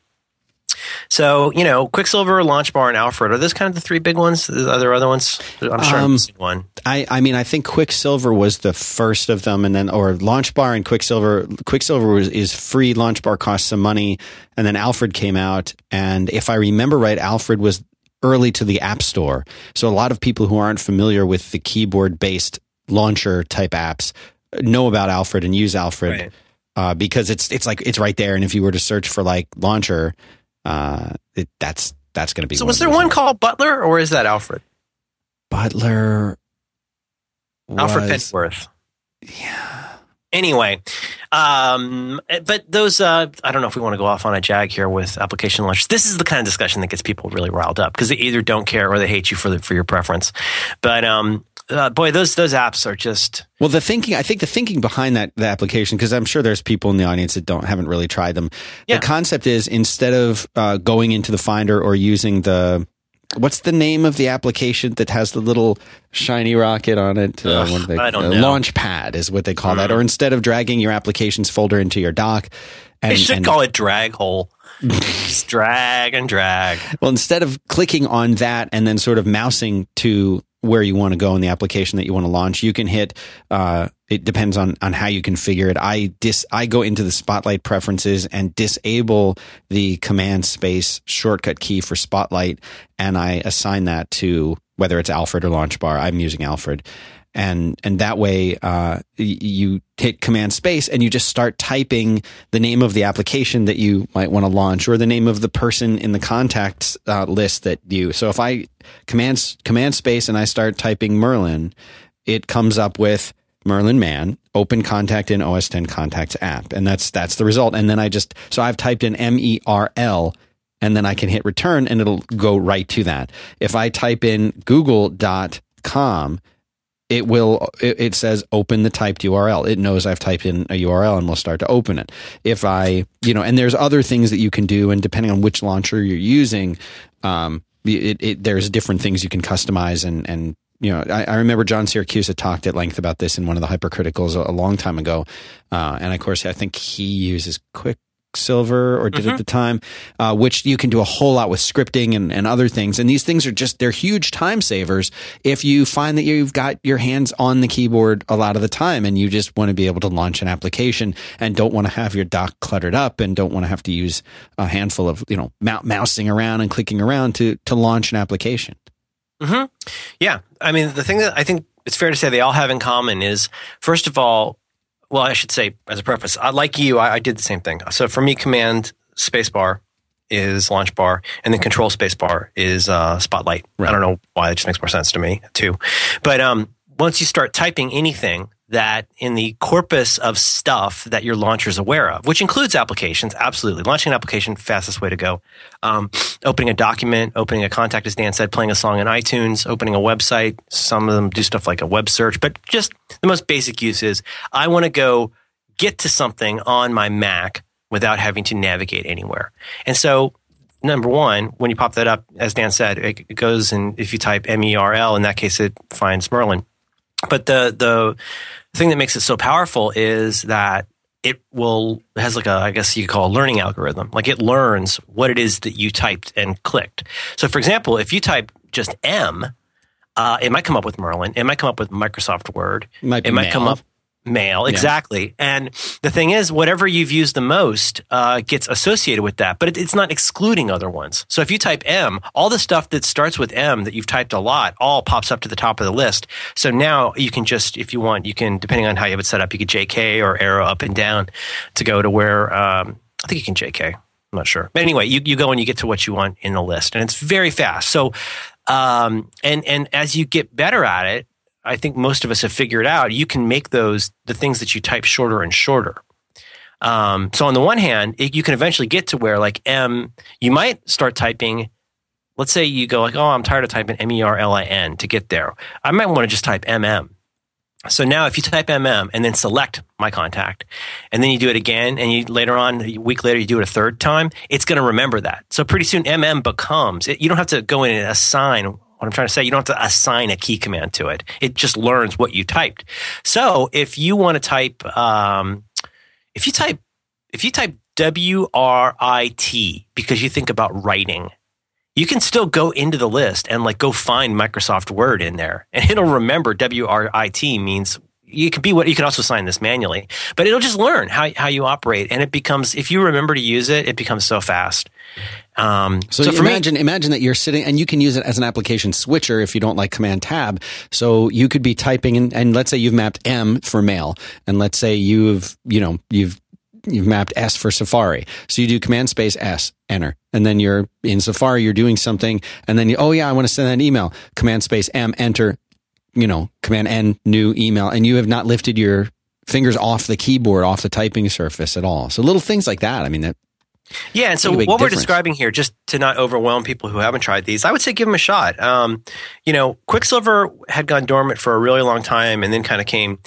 B: So, you know, Quicksilver, Launchbar, and Alfred are those kind of the three big ones? Are there other ones? I'm sure um, I'm one.
A: I, I mean, I think Quicksilver was the first of them, and then or Launchbar and Quicksilver. Quicksilver was, is free. Launchbar costs some money, and then Alfred came out. And if I remember right, Alfred was early to the App Store. So a lot of people who aren't familiar with the keyboard based launcher type apps know about Alfred and use Alfred right. uh, because it's it's like it's right there. And if you were to search for like launcher, uh, it, that's that's going to be.
B: So was there one called Butler or is that Alfred?
A: Butler.
B: Alfred Pennyworth.
A: Yeah.
B: Anyway, um, but those, uh, I don't know if we want to go off on a jag here with application launchers. This is the kind of discussion that gets people really riled up because they either don't care or they hate you for the, for your preference. But um, uh, boy, those those apps are just
A: well. The thinking, I think, the thinking behind that the application, because I'm sure there's people in the audience that don't haven't really tried them. Yeah. The concept is instead of uh, going into the Finder or using the what's the name of the application that has the little shiny rocket on it?
B: Uh, Ugh, they, I don't uh, know.
A: Launch pad is what they call mm. that. Or instead of dragging your applications folder into your dock,
B: and, they should and, call it drag hole. Just drag and drag.
A: Well, instead of clicking on that and then sort of mousing to where you want to go in the application that you want to launch. You can hit. Uh, it depends on on how you configure it. I dis I go into the Spotlight preferences and disable the command space shortcut key for Spotlight, and I assign that to whether it's Alfred or Launchbar. I'm using Alfred, and and that way uh, you hit command space and you just start typing the name of the application that you might want to launch or the name of the person in the contacts uh, list that you so if i command command space and i start typing merlin it comes up with merlin man open contact in os 10 contacts app. And that's that's the result. And then i just so i've typed in m-e-r-l and then i can hit return and it'll go right to that. If i type in google.com it will it, it, says open the typed URL. It knows I've typed in a URL and will start to open it. If I, you know, and there's other things that you can do, and depending on which launcher you're using, um, it, it, there's different things you can customize and and you know, I, I, remember John Siracusa talked at length about this in one of the hypercriticals a, a long time ago, uh, and of course, I think he uses Quick Silver or did mm-hmm. at the time, uh, which you can do a whole lot with scripting and, and other things. And these things are just, they're huge time savers if you find that you've got your hands on the keyboard a lot of the time and you just want to be able to launch an application and don't want to have your dock cluttered up and don't want to have to use a handful of, you know, mousing around and clicking around to, to launch an application.
B: Mm-hmm. Yeah. I mean, the thing that I think it's fair to say they all have in common is, first of all, well, I should say as a preface, I, like you, I, I did the same thing. So for me, command spacebar is launch bar, and then control spacebar is uh, spotlight. Right. I don't know why it just makes more sense to me too. But um, once you start typing anything, that in the corpus of stuff that your launcher is aware of, which includes applications, absolutely. Launching an application, fastest way to go. Um, opening a document, opening a contact, as Dan said, playing a song in iTunes, opening a website. Some of them do stuff like a web search, but just the most basic use is I want to go get to something on my Mac without having to navigate anywhere. And so number one, when you pop that up, as Dan said, it goes and if you type M E R L, in that case, it finds Merlin. But the the thing that makes it so powerful is that it will has like a I guess you could call a learning algorithm. Like it learns what it is that you typed and clicked. So for example, if you type just M, uh, it might come up with Merlin. It might come up with Microsoft Word.
A: It might,
B: it
A: might
B: come up Mail, exactly. Yeah. And the thing is, whatever you've used the most uh, gets associated with that, but it, it's not excluding other ones. So if you type M, all the stuff that starts with M that you've typed a lot all pops up to the top of the list. So now you can just, if you want, you can, depending on how you have it set up, you could JK or arrow up and down to go to where um, I think you can JK. I'm not sure. But anyway, you, you go and you get to what you want in the list, and it's very fast. So, um, and and as you get better at it, I think most of us have figured out you can make those the things that you type shorter and shorter. Um, so on the one hand, it, you can eventually get to where like M, you might start typing. Let's say you go like, oh, I'm tired of typing M E R L I N to get there. I might want to just type M M. So now if you type MM and then select my contact and then you do it again and you later on a week later you do it a third time, it's going to remember that. So pretty soon MM becomes, it, you don't have to go in and assign what I'm trying to say. You don't have to assign a key command to it. It just learns what you typed. So if you want to type, um, if you type, if you type W R I T because you think about writing, you can still go into the list and like go find Microsoft Word in there and it'll remember WRIT means you can be what you can also sign this manually, but it'll just learn how, how you operate. And it becomes, if you remember to use it, it becomes so fast.
A: Um, so, so imagine, me, imagine that you're sitting and you can use it as an application switcher if you don't like command tab. So you could be typing in, and let's say you've mapped M for mail and let's say you've, you know, you've you've mapped S for Safari. So you do command space S, enter. And then you're in Safari, you're doing something. And then you, oh yeah, I want to send an email. Command space M, enter, you know, command N, new email. And you have not lifted your fingers off the keyboard, off the typing surface at all. So little things like that. I mean, that.
B: Yeah, and so what difference. we're describing here, just to not overwhelm people who haven't tried these, I would say give them a shot. Um, you know, Quicksilver had gone dormant for a really long time, and then kind of came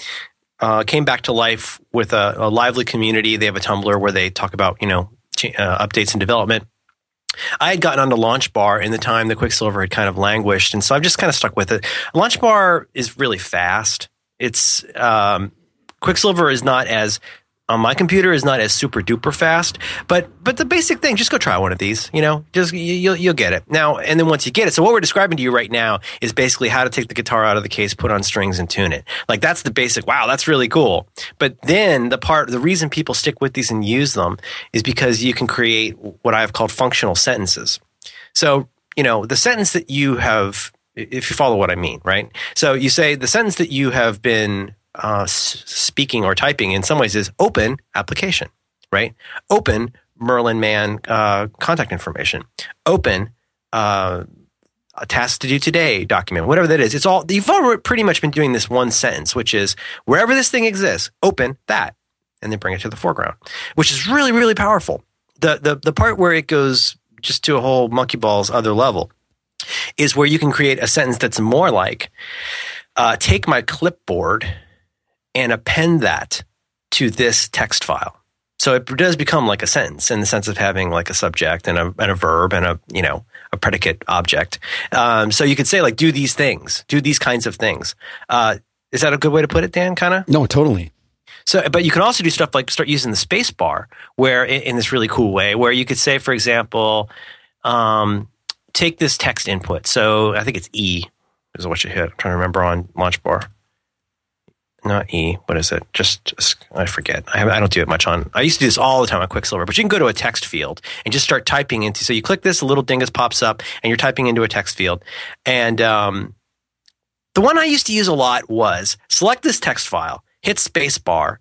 B: uh, came back to life with a, a, lively community. They have a Tumblr where they talk about you know ch- uh, updates and development. I had gotten onto LaunchBar in the time the Quicksilver had kind of languished, and so I've just kind of stuck with it. LaunchBar is really fast. It's um, Quicksilver is not as on my computer is not as super duper fast, but but the basic thing, just go try one of these. You know, just you'll you'll get it now. And then once you get it, so what we're describing to you right now is basically how to take the guitar out of the case, put on strings, and tune it. Like that's the basic. Wow, that's really cool. But then the part, the reason people stick with these and use them is because you can create what I've called functional sentences. So you know, the sentence that you have, if you follow what I mean, right? So you say the sentence that you have been uh, speaking or typing in some ways is open application, right? Open Merlin man uh, contact information. Open uh, a task to do today document, whatever that is. It's all you've already pretty much been doing this one sentence, which is wherever this thing exists, open that, and then bring it to the foreground, which is really really powerful. The the the part where it goes just to a whole monkey balls other level is where you can create a sentence that's more like uh, take my clipboard and append that to this text file. So it does become like a sentence in the sense of having like a subject and a, and a verb and a, you know, a predicate object. Um, so you could say like, do these things, do these kinds of things. Uh, is that a good way to put it, Dan? Kind of?
A: No, totally.
B: So, but you can also do stuff like start using the space bar where in, in this really cool way where you could say, for example, um, take this text input. So I think it's E is what you hit. I'm trying to remember on launch bar not E. What is it? Just, I forget. I, I, don't do it much on. I used to do this all the time on Quicksilver, but you can go to a text field and just start typing into. So you click this, a little dingus pops up, and you're typing into a text field. And um, the one I used to use a lot was select this text file, hit spacebar,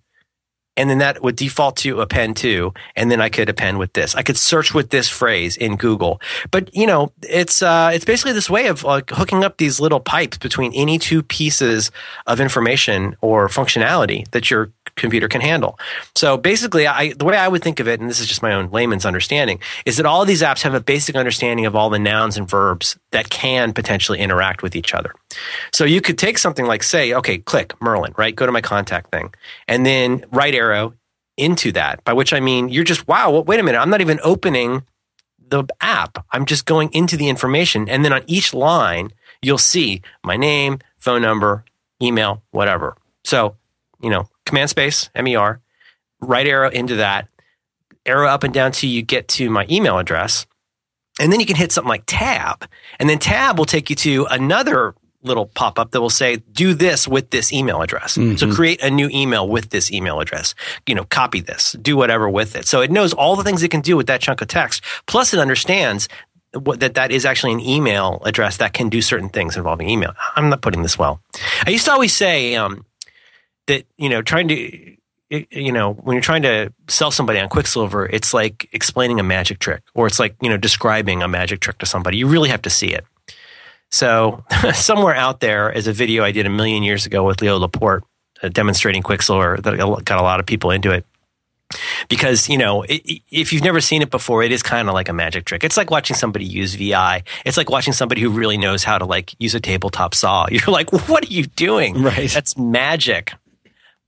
B: and then that would default to append to, and then I could append with this. I could search with this phrase in Google. But you know, it's uh, it's basically this way of like hooking up these little pipes between any two pieces of information or functionality that your computer can handle. So basically, I, the way I would think of it, and this is just my own layman's understanding, is that all of these apps have a basic understanding of all the nouns and verbs that can potentially interact with each other. So you could take something like, say, okay, click Merlin, right? Go to my contact thing, and then right arrow into that. By which I mean, you're just wow. Well, wait a minute, I'm not even opening the app. I'm just going into the information, and then on each line, you'll see my name, phone number, email, whatever. So, you know, command space, MER, right arrow into that, arrow up and down till you get to my email address. And then you can hit something like tab. And then tab will take you to another little pop up that will say, do this with this email address. Mm-hmm. So create a new email with this email address. You know, copy this, do whatever with it. So it knows all the things it can do with that chunk of text. Plus it understands that that is actually an email address that can do certain things involving email. I'm not putting this well. I used to always say, um, that you know trying to you know, when you're trying to sell somebody on Quicksilver, it's like explaining a magic trick, or it's like you know describing a magic trick to somebody. You really have to see it. So somewhere out there is a video I did a million years ago with Leo Laporte uh, demonstrating Quicksilver that got a lot of people into it. Because you know, it, if you've never seen it before, it is kind of like a magic trick. It's like watching somebody use VI. It's like watching somebody who really knows how to like use a tabletop saw. You're like, what are you doing?
A: Right.
B: That's magic.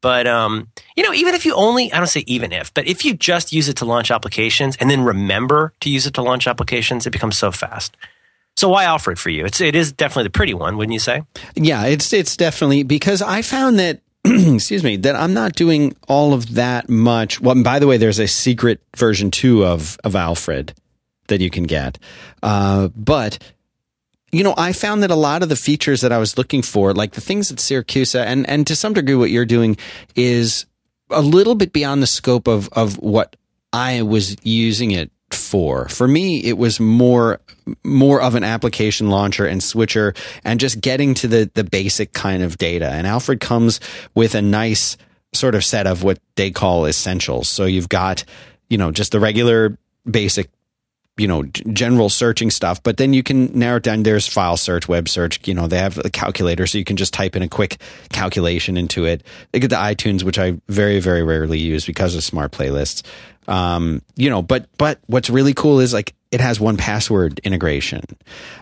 B: But um, you know, even if you only I don't say even if, but if you just use it to launch applications and then remember to use it to launch applications, it becomes so fast. So why Alfred for you? It's it is definitely the pretty one, wouldn't you say?
A: Yeah, it's it's definitely because I found that excuse me that I'm not doing all of that much. Well, by the way, there's a secret version two of of Alfred that you can get, uh, but you know, I found that a lot of the features that I was looking for, like the things at Siracusa, and and to some degree, what you're doing is a little bit beyond the scope of of what I was using it for. For me, it was more more of an application launcher and switcher and just getting to the the basic kind of data. And Alfred comes with a nice sort of set of what they call essentials. So you've got, you know, just the regular basic you know general searching stuff but then you can narrow it down. There's file search web search you know they have a calculator so you can just type in a quick calculation into it. They get the itunes which i very very rarely use because of smart playlists. Um, you know, but but what's really cool is like it has one password integration.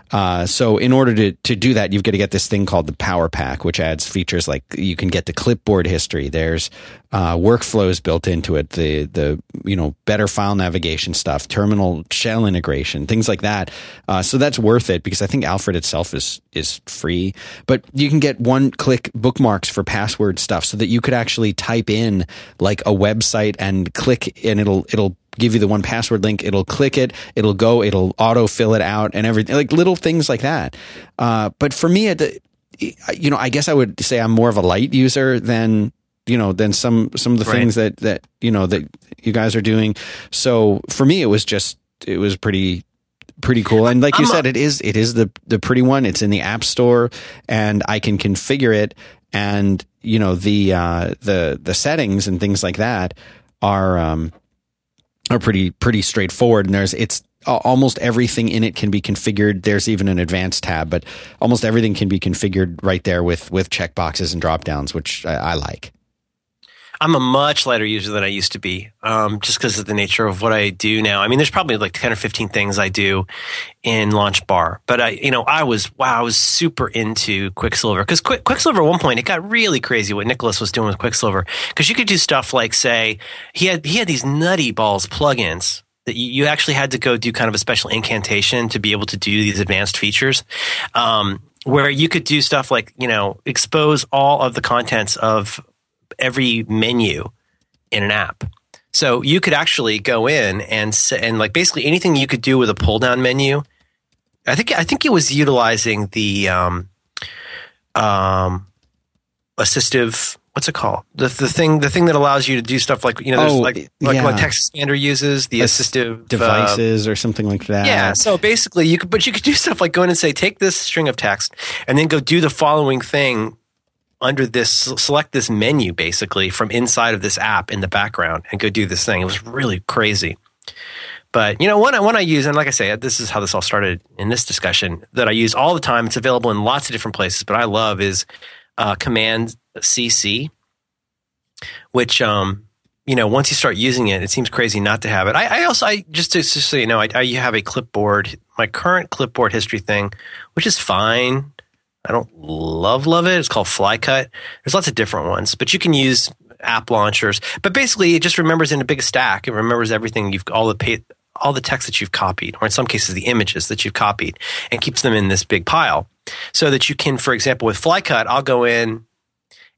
A: Uh, so in order to to do that, you've got to get this thing called the Power Pack, which adds features like you can get the clipboard history. There's uh, workflows built into it. The the you know better file navigation stuff, terminal shell integration, things like that. Uh, so that's worth it because I think Alfred itself is is free, but you can get one click bookmarks for password stuff, so that you could actually type in like a website and click, and it'll it'll give you the one password link. It'll click it. It'll go. It'll auto fill it out and everything like little things like that. Uh, but for me, at the, you know, I guess I would say I'm more of a light user than you know than some some of the right. things that that you know that you guys are doing. So for me, it was just it was pretty pretty cool. And like you I'm said, a- it is it is the the pretty one. It's in the app store, and I can configure it. And you know the uh, the the settings and things like that are um, are pretty pretty straightforward. And there's it's almost everything in it can be configured. There's even an advanced tab, but almost everything can be configured right there with with checkboxes and drop downs, which I, I like.
B: I'm a much lighter user than I used to be, um, just because of the nature of what I do now. I mean, there's probably like 10 or 15 things I do in Launch Bar, but I, you know, I was wow, I was super into Quicksilver because Quick, Quicksilver at one point it got really crazy what Nicholas was doing with Quicksilver because you could do stuff like say he had he had these nutty balls plugins that you, you actually had to go do kind of a special incantation to be able to do these advanced features. Um, where you could do stuff like you know expose all of the contents of every menu in an app. So you could actually go in and and like basically anything you could do with a pull down menu. I think I think it was utilizing the um, um, assistive what's it called? The the thing the thing that allows you to do stuff like you know there's oh, like like yeah. what TextExpander uses the assistive
A: uh, devices uh, or something like that.
B: Yeah. So basically, you could but you could do stuff like go in and say take this string of text and then go do the following thing under this select this menu basically from inside of this app in the background and go do this thing. It was really crazy. But you know, one I, one I use, and like I say, this is how this all started in this discussion that I use all the time. It's available in lots of different places, but I love is uh, Command CC, which um, you know, once you start using it, it seems crazy not to have it. I, I also, I just to, just so you know, I, I have a clipboard, my current clipboard history thing, which is fine. I don't love love it. It's called Flycut. There's lots of different ones, but you can use app launchers. But basically, it just remembers in a big stack. It remembers everything you've all the all the text that you've copied, or in some cases, the images that you've copied, and keeps them in this big pile, so that you can, for example, with Flycut, I'll go in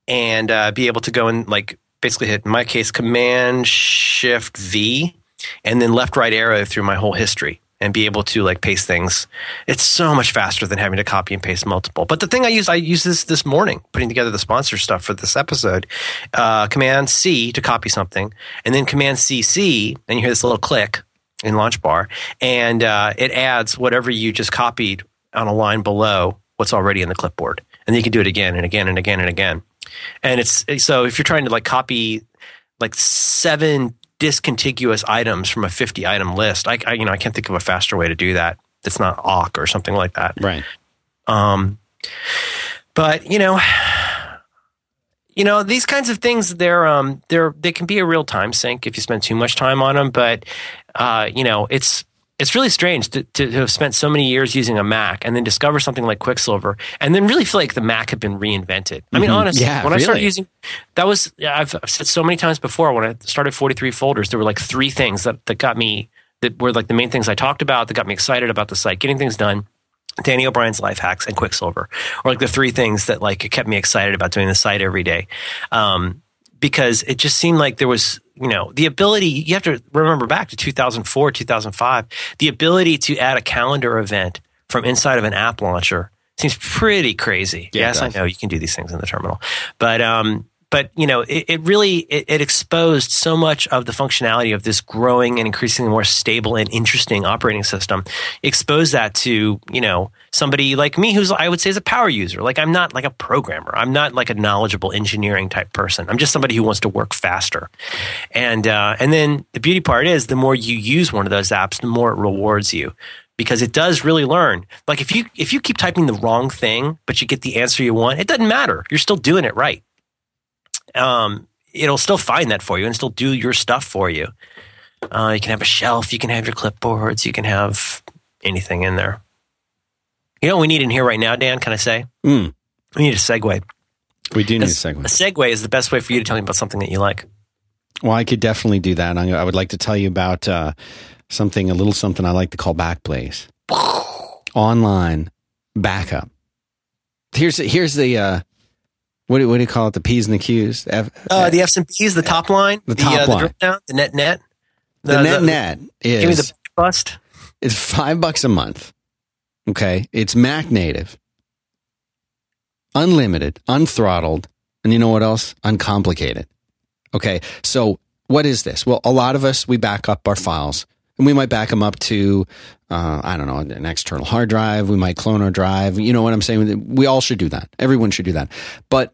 B: and uh, be able to go and like basically hit in my case Command Shift V, and then left right arrow through my whole history and be able to like paste things. It's so much faster than having to copy and paste multiple. But the thing I use, I use this this morning, putting together the sponsor stuff for this episode. Uh, Command C to copy something, and then Command CC, and you hear this little click in Launch Bar, and uh, it adds whatever you just copied on a line below what's already in the clipboard, and then you can do it again and again and again and again. And it's so if you're trying to like copy like seven discontiguous items from a 50 item list. I, I you know I can't think of a faster way to do that. That's not awk or something like that.
A: Right.
B: Um, but you know, you know these kinds of things they're um they're they can be a real time sink if you spend too much time on them. But uh, you know it's it's really strange to, to have spent so many years using a Mac and then discover something like Quicksilver and then really feel like the Mac had been reinvented. I mean,
A: Mhm.
B: honestly,
A: Yeah,
B: when I started using that was I've said so many times before when I started 43 folders, there were like three things that, that got me that were like the main things I talked about that got me excited about the site, getting things done. Danny O'Brien's life hacks and Quicksilver, or like the three things that like kept me excited about doing the site every day. Um, because it just seemed like there was, you know, the ability, you have to remember back to 2004, 2005, the ability to add a calendar event from inside of an app launcher seems pretty crazy.
A: Yeah,
B: yes, I know you can do these things in the terminal, but, um, but you know, it, it really it, it exposed so much of the functionality of this growing and increasingly more stable and interesting operating system. Exposed that to you know somebody like me, who's I would say is a power user. Like I'm not like a programmer. I'm not like a knowledgeable engineering type person. I'm just somebody who wants to work faster. And uh, and then the beauty part is the more you use one of those apps, the more it rewards you because it does really learn. Like if you if you keep typing the wrong thing but you get the answer you want, it doesn't matter. You're still doing it right. Um, it'll still find that for you and still do your stuff for you. Uh, you can have a shelf, you can have your clipboards, you can have anything in there. You know what we need in here right now, Dan? Can I say
A: Mm,
B: we need a segue?
A: we do need a
B: segue.
A: A
B: segue is the best way for you to tell me about something that you like.
A: Well, I could definitely do that. I, I would like to tell you about uh, something, a little something I like to call Backblaze. Online backup. Here's here's the uh, what do, what do you call it? The P's and the Q's. F,
B: Uh, the F's and P's, the top line,
A: The top
B: uh, the
A: line.
B: down, the net net,
A: the net net is
B: Give me the bust.
A: It's five bucks a month. Okay. It's Mac native, unlimited, unthrottled, and you know what else? Uncomplicated. Okay. So what is this? Well, a lot of us, we back up our files and we might back them up to, uh, I don't know, an external hard drive. We might clone our drive. You know what I'm saying? We all should do that. Everyone should do that. But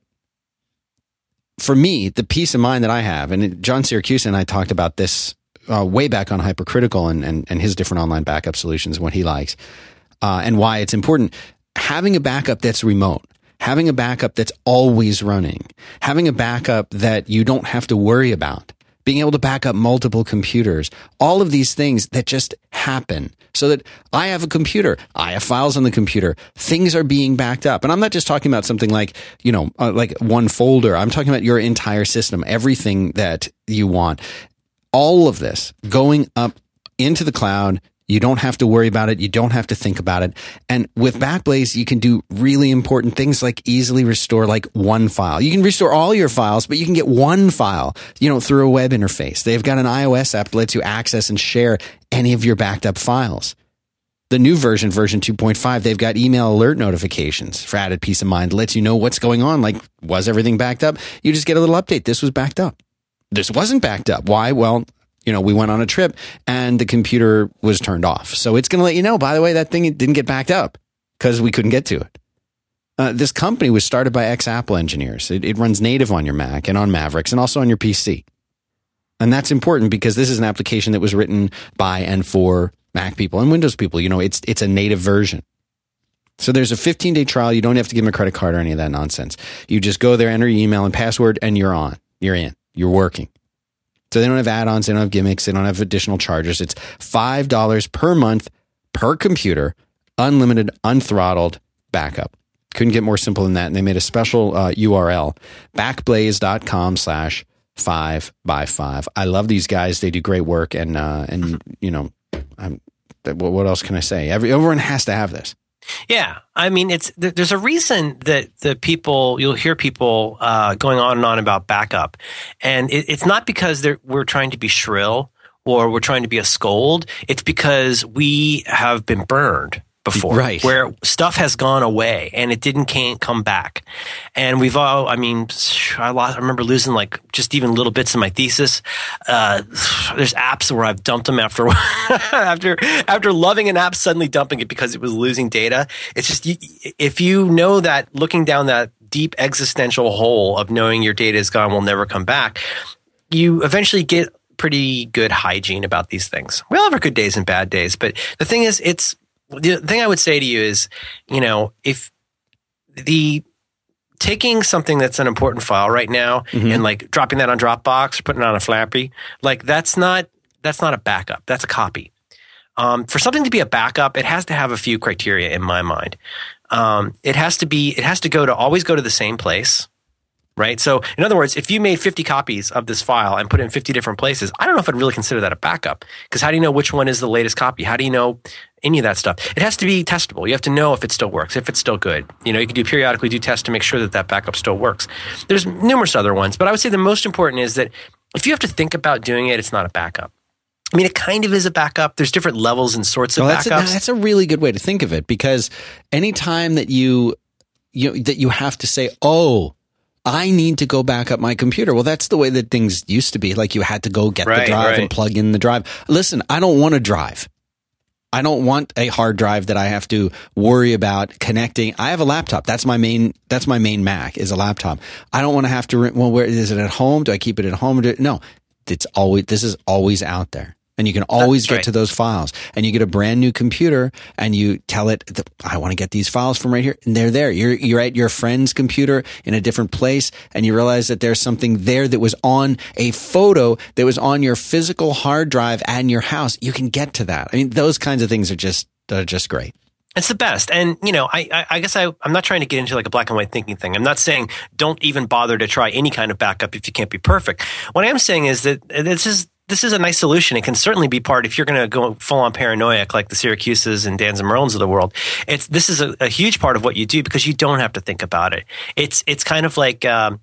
A: for me, the peace of mind that I have, and John Siracusa and I talked about this uh, way back on Hypercritical and, and, and his different online backup solutions what he likes, uh, and why it's important. Having a backup that's remote, having a backup that's always running, having a backup that you don't have to worry about, being able to back up multiple computers, all of these things that just happen so that I have a computer, I have files on the computer, things are being backed up. And I'm not just talking about something like, you know, uh, like one folder. I'm talking about your entire system, everything that you want. All of this going up into the cloud. You don't have to worry about it. You don't have to think about it. And with Backblaze, you can do really important things like easily restore like one file. You can restore all your files, but you can get one file, you know, through a web interface. They've got an iOS app that lets you access and share any of your backed up files. The new version, version 2.5, they've got email alert notifications for added peace of mind. Lets you know what's going on. Like, was everything backed up? You just get a little update. This was backed up. This wasn't backed up. Why? Well, you know, we went on a trip and the computer was turned off. So it's going to let you know, by the way, that thing didn't get backed up because we couldn't get to it. Uh, this company was started by ex Apple engineers. It, it runs native on your Mac and on Mavericks and also on your PC. And that's important because this is an application that was written by and for Mac people and Windows people. You know, it's, it's a native version. So there's a 15 day trial. You don't have to give them a credit card or any of that nonsense. You just go there, enter your email and password, and you're on. You're in. You're working. So they don't have add-ons, they don't have gimmicks, they don't have additional charges. It's five dollars per month per computer, unlimited, unthrottled backup. Couldn't get more simple than that. And they made a special uh, URL, backblaze.com slash five by five. I love these guys. They do great work. And, uh, and you know, I'm, what what else can I say? Every, everyone has to have this.
B: Yeah, I mean, it's there's a reason that the people you'll hear people uh, going on and on about backup, and it, it's not because we're trying to be shrill or we're trying to be a scold. It's because we have been burned before,
A: Right.
B: Where stuff has gone away and it didn't can't come back, and we've all. I mean, I lost. I remember losing like just even little bits of my thesis. Uh, there's apps where I've dumped them after after after loving an app, suddenly dumping it because it was losing data. It's just if you know that looking down that deep existential hole of knowing your data is gone will never come back. you eventually get pretty good hygiene about these things. We all have our good days and bad days, but the thing is, it's the thing I would say to you is, you know, if the taking something that's an important file right now
A: Mhm.
B: and like dropping that on Dropbox or putting it on a Flappy, like that's not that's not a backup. That's a copy. Um, for something to be a backup, it has to have a few criteria in my mind. Um, it has to be it has to go to always go to the same place right? So, in other words, if you made 50 copies of this file and put it in 50 different places, I don't know if I'd really consider that a backup. Because how do you know which one is the latest copy? How do you know any of that stuff? It has to be testable. You have to know if it still works, if it's still good. You know, you can do periodically do tests to make sure that that backup still works. There's numerous other ones, but I would say the most important is that if you have to think about doing it, it's not a backup. I mean, it kind of is a backup. There's different levels and sorts of
A: Well, that's a,
B: backups.
A: that's a really good way to think of it because anytime that you you that you have to say, "Oh, I need to go back up my computer." Well, that's the way that things used to be. Like you had to go get the drive
B: right.
A: and plug in the drive. Listen, I don't want a drive. I don't want a hard drive that I have to worry about connecting. I have a laptop. That's my main. That's my main Mac is a laptop. I don't want to have to. Well, where is it at home? Do I keep it at home? No, it's always. This is always out there, and you can always get to those files. And you get a brand new computer, and you tell it, "I want to get these files from right here," and they're there. You're you're at your friend's computer in a different place, and you realize that there's something there that was on a photo that was on your physical hard drive at your house. You can get to that. I mean, those kinds of things are just are just great.
B: It's the best. And, you know, I, I, I guess I, I'm not trying to get into like a black and white thinking thing. I'm not saying don't even bother to try any kind of backup if you can't be perfect. What I am saying is that this is, this is a nice solution. It can certainly be part if you're going to go full on paranoiac like the Siracusas and Dans and Merlins of the world. It's this is a, a huge part of what you do because you don't have to think about it. It's it's kind of like um,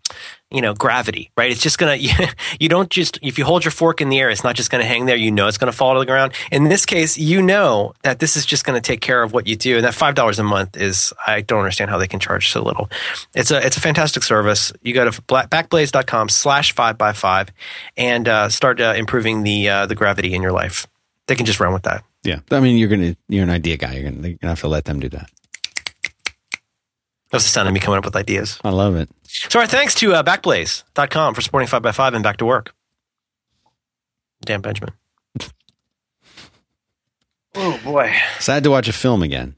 B: you know gravity, right? It's just gonna you, don't just if you hold your fork in the air, it's not just going to hang there. You know it's going to fall to the ground. In this case, you know that this is just going to take care of what you do, and that five dollars a month is I don't understand how they can charge so little. It's a it's a fantastic service. You go to backblaze.com slash five by five and uh, start uh, improving the uh, the gravity in your life. They can just run with that.
A: Yeah, I mean, you're gonna you're an idea guy. You're gonna, you're gonna have to let them do that.
B: That's the sound of me coming up with ideas.
A: I love it.
B: So our thanks to uh, Backblaze.com for supporting 5x5 and Back to Work. Dan Benjamin. oh, boy.
A: Sad to watch a film again.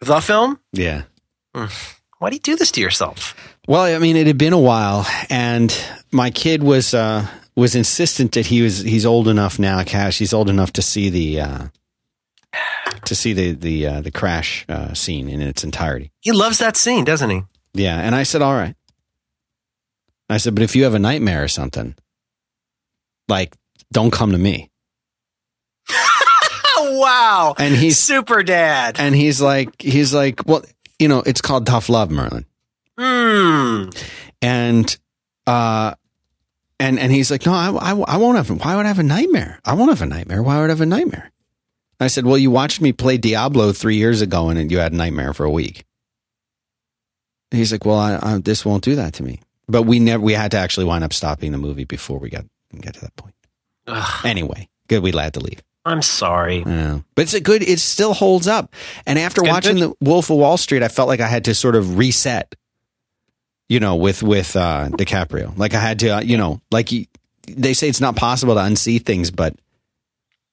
B: The film?
A: Yeah.
B: Why do you do this to yourself?
A: Well, I mean, it had been a while, and my kid was uh, was insistent that he was he's old enough now, Cash. He's old enough to see the uh, to see the the uh, the crash uh, scene in its entirety.
B: He loves that scene, doesn't he?
A: Yeah, and I said, "All right." I said, "But if you have a nightmare or something, like, don't come to me."
B: Wow.
A: And he's
B: Super dad.
A: and he's like, he's like, well, you know, it's called tough love, Merlin.
B: Hmm.
A: and uh and and he's like no I, I, I won't have why would I have a nightmare I won't have a nightmare why would I have a nightmare I said well you watched me play Diablo three years ago and you had a nightmare for a week. He's like well I, I, this won't do that to me. But we never we had to actually wind up stopping the movie before we got get to that point.
B: Ugh,
A: anyway good we had to leave.
B: I'm sorry.
A: But it's a good, it still holds up. And after
B: Good,
A: watching the Wolf of Wall Street, I felt like I had to sort of reset, you know, with, with, uh, DiCaprio. Like I had to, uh, you know, like you, they say it's not possible to unsee things, but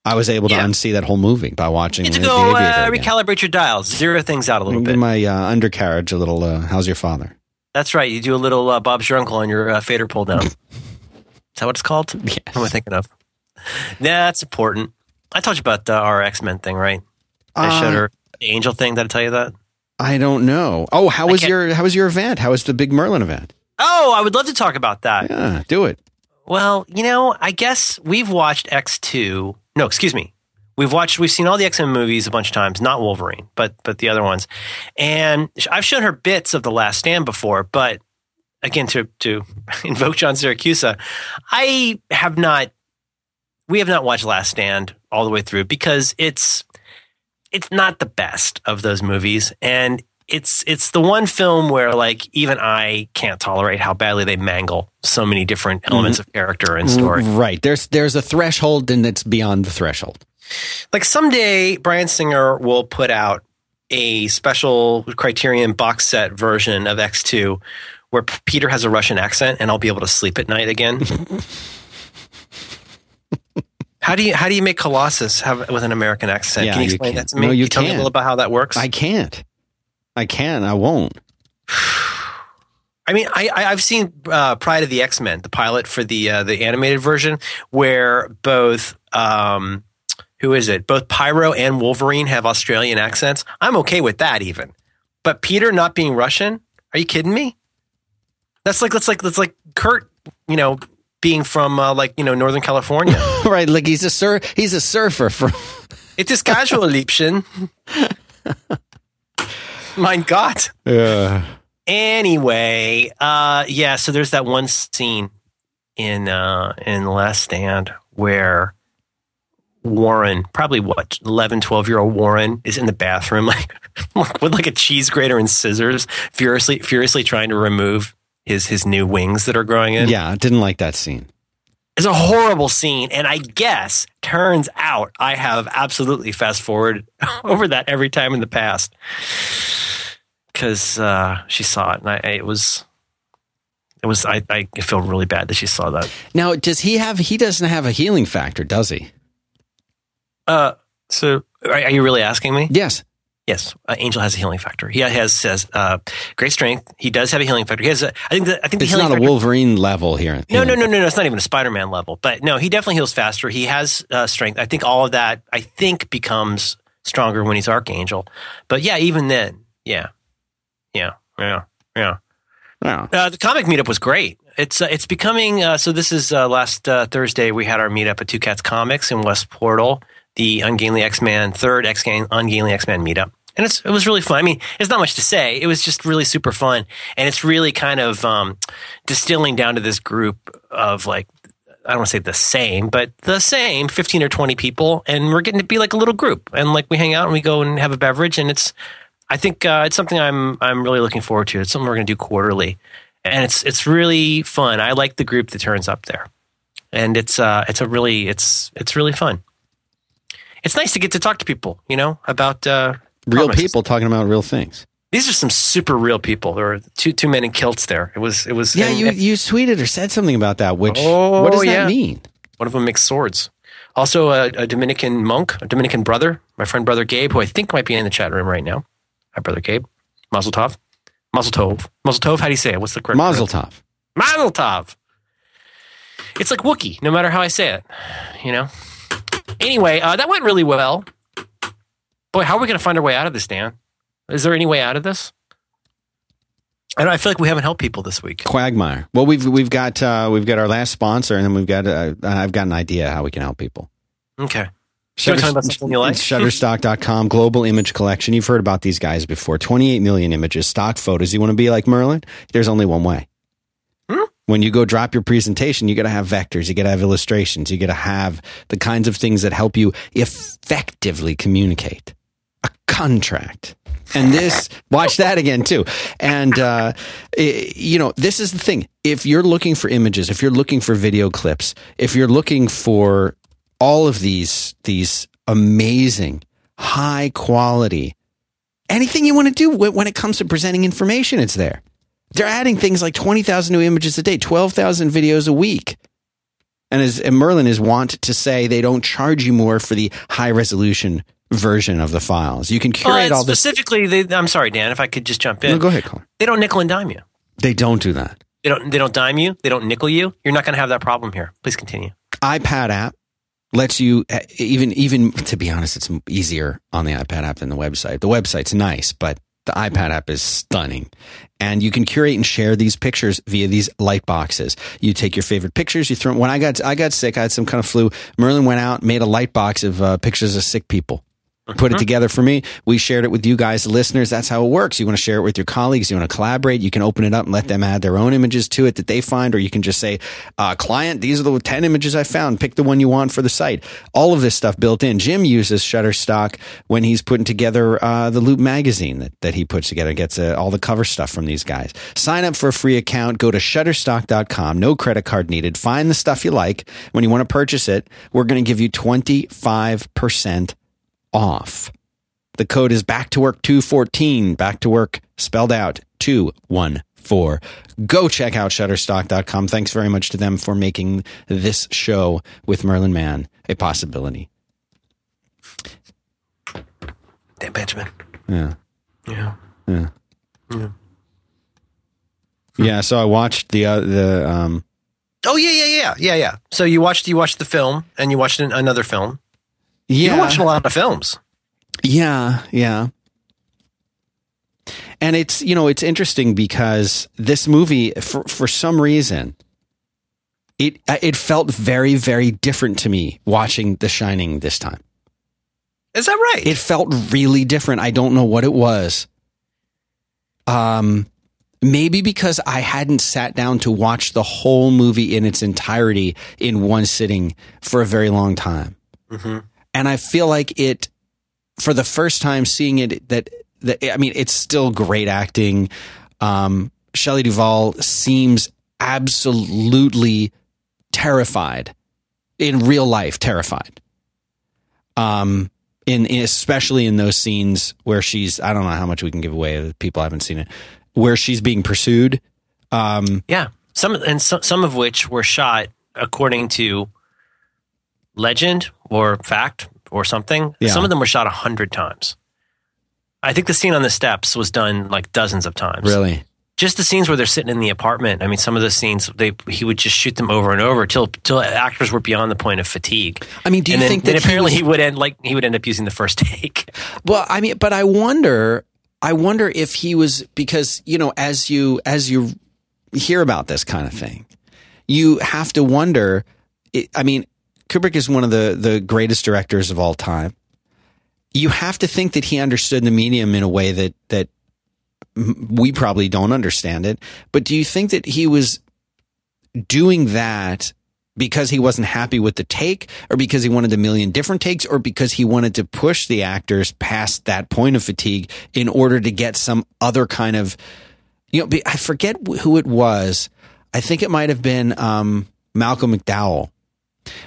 A: I was able to
B: Yeah.
A: unsee that whole movie by watching
B: You need to
A: The
B: go uh, recalibrate your dials, zero things out a little bit.
A: my uh, undercarriage a little, uh, how's your father?
B: That's right. You do a little uh, Bob's your uncle on your uh, fader pull down. Is that what it's called?
A: Yes.
B: What am I thinking of? Nah, that's important. I told you about our X Men thing, right? I
A: Uh,
B: showed her the angel thing. Did I tell you that?
A: I don't know. Oh, how was your, how was your event? How was the big Merlin event?
B: Oh, I would love to talk about that.
A: Yeah, do it.
B: Well, you know, I guess we've watched X two. No, excuse me. We've watched. We've seen all the X Men movies a bunch of times. Not Wolverine, but but the other ones. And I've shown her bits of the Last Stand before, but again, to to invoke John Siracusa, I have not. We have not watched Last Stand all the way through because it's it's not the best of those movies, and it's it's the one film where like even I can't tolerate how badly they mangle so many different mm-hmm. elements of character and story.
A: Mm, right. There's, there's a threshold and it's beyond the threshold.
B: Like someday Bryan Singer will put out a special Criterion box set version of X2 where Peter has a Russian accent, and I'll be able to sleep at night again. how do you how do you make Colossus have with an American accent?
A: Yeah,
B: can you
A: you
B: explain
A: can't.
B: that to me?
A: No, you
B: Can tell me a little about how that works.
A: I can't. I can. I won't.
B: I mean, I, I I've seen uh, Pryde of the X Men, the pilot for the uh, the animated version, where both um, who is it? Both Pyro and Wolverine have Australian accents. I'm okay with that, even. But Peter not being Russian? Are you kidding me? That's like that's like that's like Kurt, you know, being from uh, like you know Northern California.
A: right, like he's a sur- he's a surfer from
B: it is just casual, Liebchen. mein Gott.
A: Yeah.
B: Anyway, uh, yeah. So there's that one scene in uh, in Last Stand where Warren, probably what 11, 12 year old Warren, is in the bathroom like with like a cheese grater and scissors, furiously furiously trying to remove his his new wings that are growing in.
A: Yeah, I didn't like that scene.
B: It's a horrible scene, and I guess turns out I have absolutely fast forwarded over that every time in the past because uh, she saw it, and I, it was it was I, I feel really bad that she saw that.
A: Now, does he have he doesn't have a healing factor, does he?
B: Uh, so are, are you really asking me?
A: Yes.
B: Yes, uh, Angel has a healing factor. He has says uh, great strength. He does have a healing factor. He has. A, I think. The, I think the
A: It's
B: healing
A: not a
B: factor.
A: Wolverine level here.
B: No, no, no, no, no. It's not even a Spider-Man level. But no, he definitely heals faster. He has uh, strength. I think all of that. I think becomes stronger when he's Archangel. But yeah, even then, yeah, yeah, yeah, yeah.
A: Yeah.
B: Uh, the comic meetup was great. It's uh, it's becoming uh, so. This is uh, last uh, Thursday. We had our meetup at Two Cats Comics in West Portal, the Ungainly X Man third X Ungainly X Man meetup, and it's it was really fun. I mean, it's not much to say. It was just really super fun, and it's really kind of um, distilling down to this group of like I don't want to say the same, but the same 15 or 20 people. And we're getting to be like a little group. And like we hang out and we go and have a beverage. And it's, I think uh, it's something I'm, I'm really looking forward to. It's something we're going to do quarterly. And it's, it's really fun. I like the group that turns up there. And it's, uh, it's a really, it's, it's really fun. It's nice to get to talk to people, you know, about, uh,
A: Real
B: comics.
A: people talking about real things.
B: These are some super real people. There were two, two men in kilts there. It was, it was,
A: Yeah,
B: and-
A: you you tweeted or said something about that. Which
B: Oh,
A: what does that mean?
B: One of them makes swords. Also, a, a Dominican monk, a Dominican brother, my friend brother Gabe, who I think might be in the chat room right now. Hi, brother Gabe. Mazel tov. Mazel tov. Mazel tov. How do you say it? What's the correct?
A: Mazel tov.
B: Mazel tov. It's like Wookiee, no matter how I say it. You know. Anyway, uh, that went really well. Boy, how are we going to find our way out of this, Dan? Is there any way out of this? I, don't, I feel like we haven't helped people this week.
A: Quagmire. Well, we've we've got uh, we've got our last sponsor, and then we've got uh, I've got an idea how we can help people.
B: Okay. You wanna talk about something you like?
A: Shutterstock.com, global image collection. You've heard about these guys before. 28 million images, stock photos. You want to be like Merlin? There's only one way. When you go drop your presentation, you got to have vectors, you got to have illustrations, you got to have the kinds of things that help you effectively communicate. A contract. And this, watch that again too. And, uh, i- you know, this is the thing. If you're looking for images, if you're looking for video clips, if you're looking for all of these, these amazing, high quality, anything you want to do when it comes to presenting information, it's there. They're adding things like 20,000 new images a day, 12,000 videos a week. And as and Merlin is wont to say, they don't charge you more for the high resolution version of the files. You can curate
B: Well,
A: all this.
B: specifically, they, I'm sorry, Dan, if I could just jump in.
A: No, go ahead, Colin.
B: They don't nickel and dime you.
A: They don't do that.
B: They don't. They don't dime you. They don't nickel you. You're not going to have that problem here. Please continue.
A: iPad app lets you uh, even even to be honest, it's easier on the iPad app than the website. The website's nice, but the iPad app is stunning. And you can curate and share these pictures via these light boxes. You take your favorite pictures, you throw when I got I got sick, I had some kind of flu. Merlin went out, made a light box of uh, pictures of sick people. Put it together for me. We shared it with you guys, the listeners. That's how it works. You want to share it with your colleagues. You want to collaborate. You can open it up and let them add their own images to it that they find, or you can just say, uh, client, these are the 10 images I found. Pick the one you want for the site. All of this stuff built in. Jim uses Shutterstock when he's putting together uh, the Loop magazine that, that he puts together, gets uh, all the cover stuff from these guys. Sign up for a free account. Go to shutterstock.com. No credit card needed. Find the stuff you like. When you want to purchase it, we're going to give you 25% off. The code is back to work 214. Back to work spelled out 214. Go check out shutterstock.com. Thanks very much to them for making this show with Merlin Mann a possibility.
B: Dan Benjamin.
A: Yeah.
B: Yeah.
A: Yeah. Yeah, Yeah, so I watched the uh, the um
B: Oh yeah, yeah, yeah, yeah, yeah. So you watched you watched the film and you watched an, another film.
A: Yeah
B: You're watching a lot of films.
A: Yeah, yeah. And it's you know it's interesting because this movie for for some reason it it felt very very different to me watching The Shining this time.
B: Is that right?
A: It felt really different. I don't know what it was. Um maybe because I hadn't sat down to watch the whole movie in its entirety in one sitting for a very long time.
B: Mhm.
A: And I feel like it for the first time seeing it that that I mean it's still great acting. Um Shelley Duvall seems absolutely terrified in real life terrified. Um in, in especially in those scenes where she's I don't know how much we can give away people haven't seen it where she's being pursued um
B: Yeah, some and so, some of which were shot according to legend or fact or something.
A: Yeah.
B: Some of them were shot a hundred times. I think the scene on the steps was done like dozens of times.
A: really
B: Just the scenes where they're sitting in the apartment. I mean, some of the scenes they he would just shoot them over and over till till actors were beyond the point of fatigue.
A: I mean do you
B: and
A: think
B: then
A: that
B: apparently
A: he,
B: he, would end like he would end up using the first take.
A: Well, I mean, but I wonder, I wonder if he was because you know, as you as you hear about this kind of thing, you have to wonder. I mean, Kubrick is one of the the greatest directors of all time. You have to think that he understood the medium in a way that that we probably don't understand it. But do you think that he was doing that because he wasn't happy with the take or because he wanted a million different takes or because he wanted to push the actors past that point of fatigue in order to get some other kind of you know i forget who it was i think it might have been um, malcolm mcdowell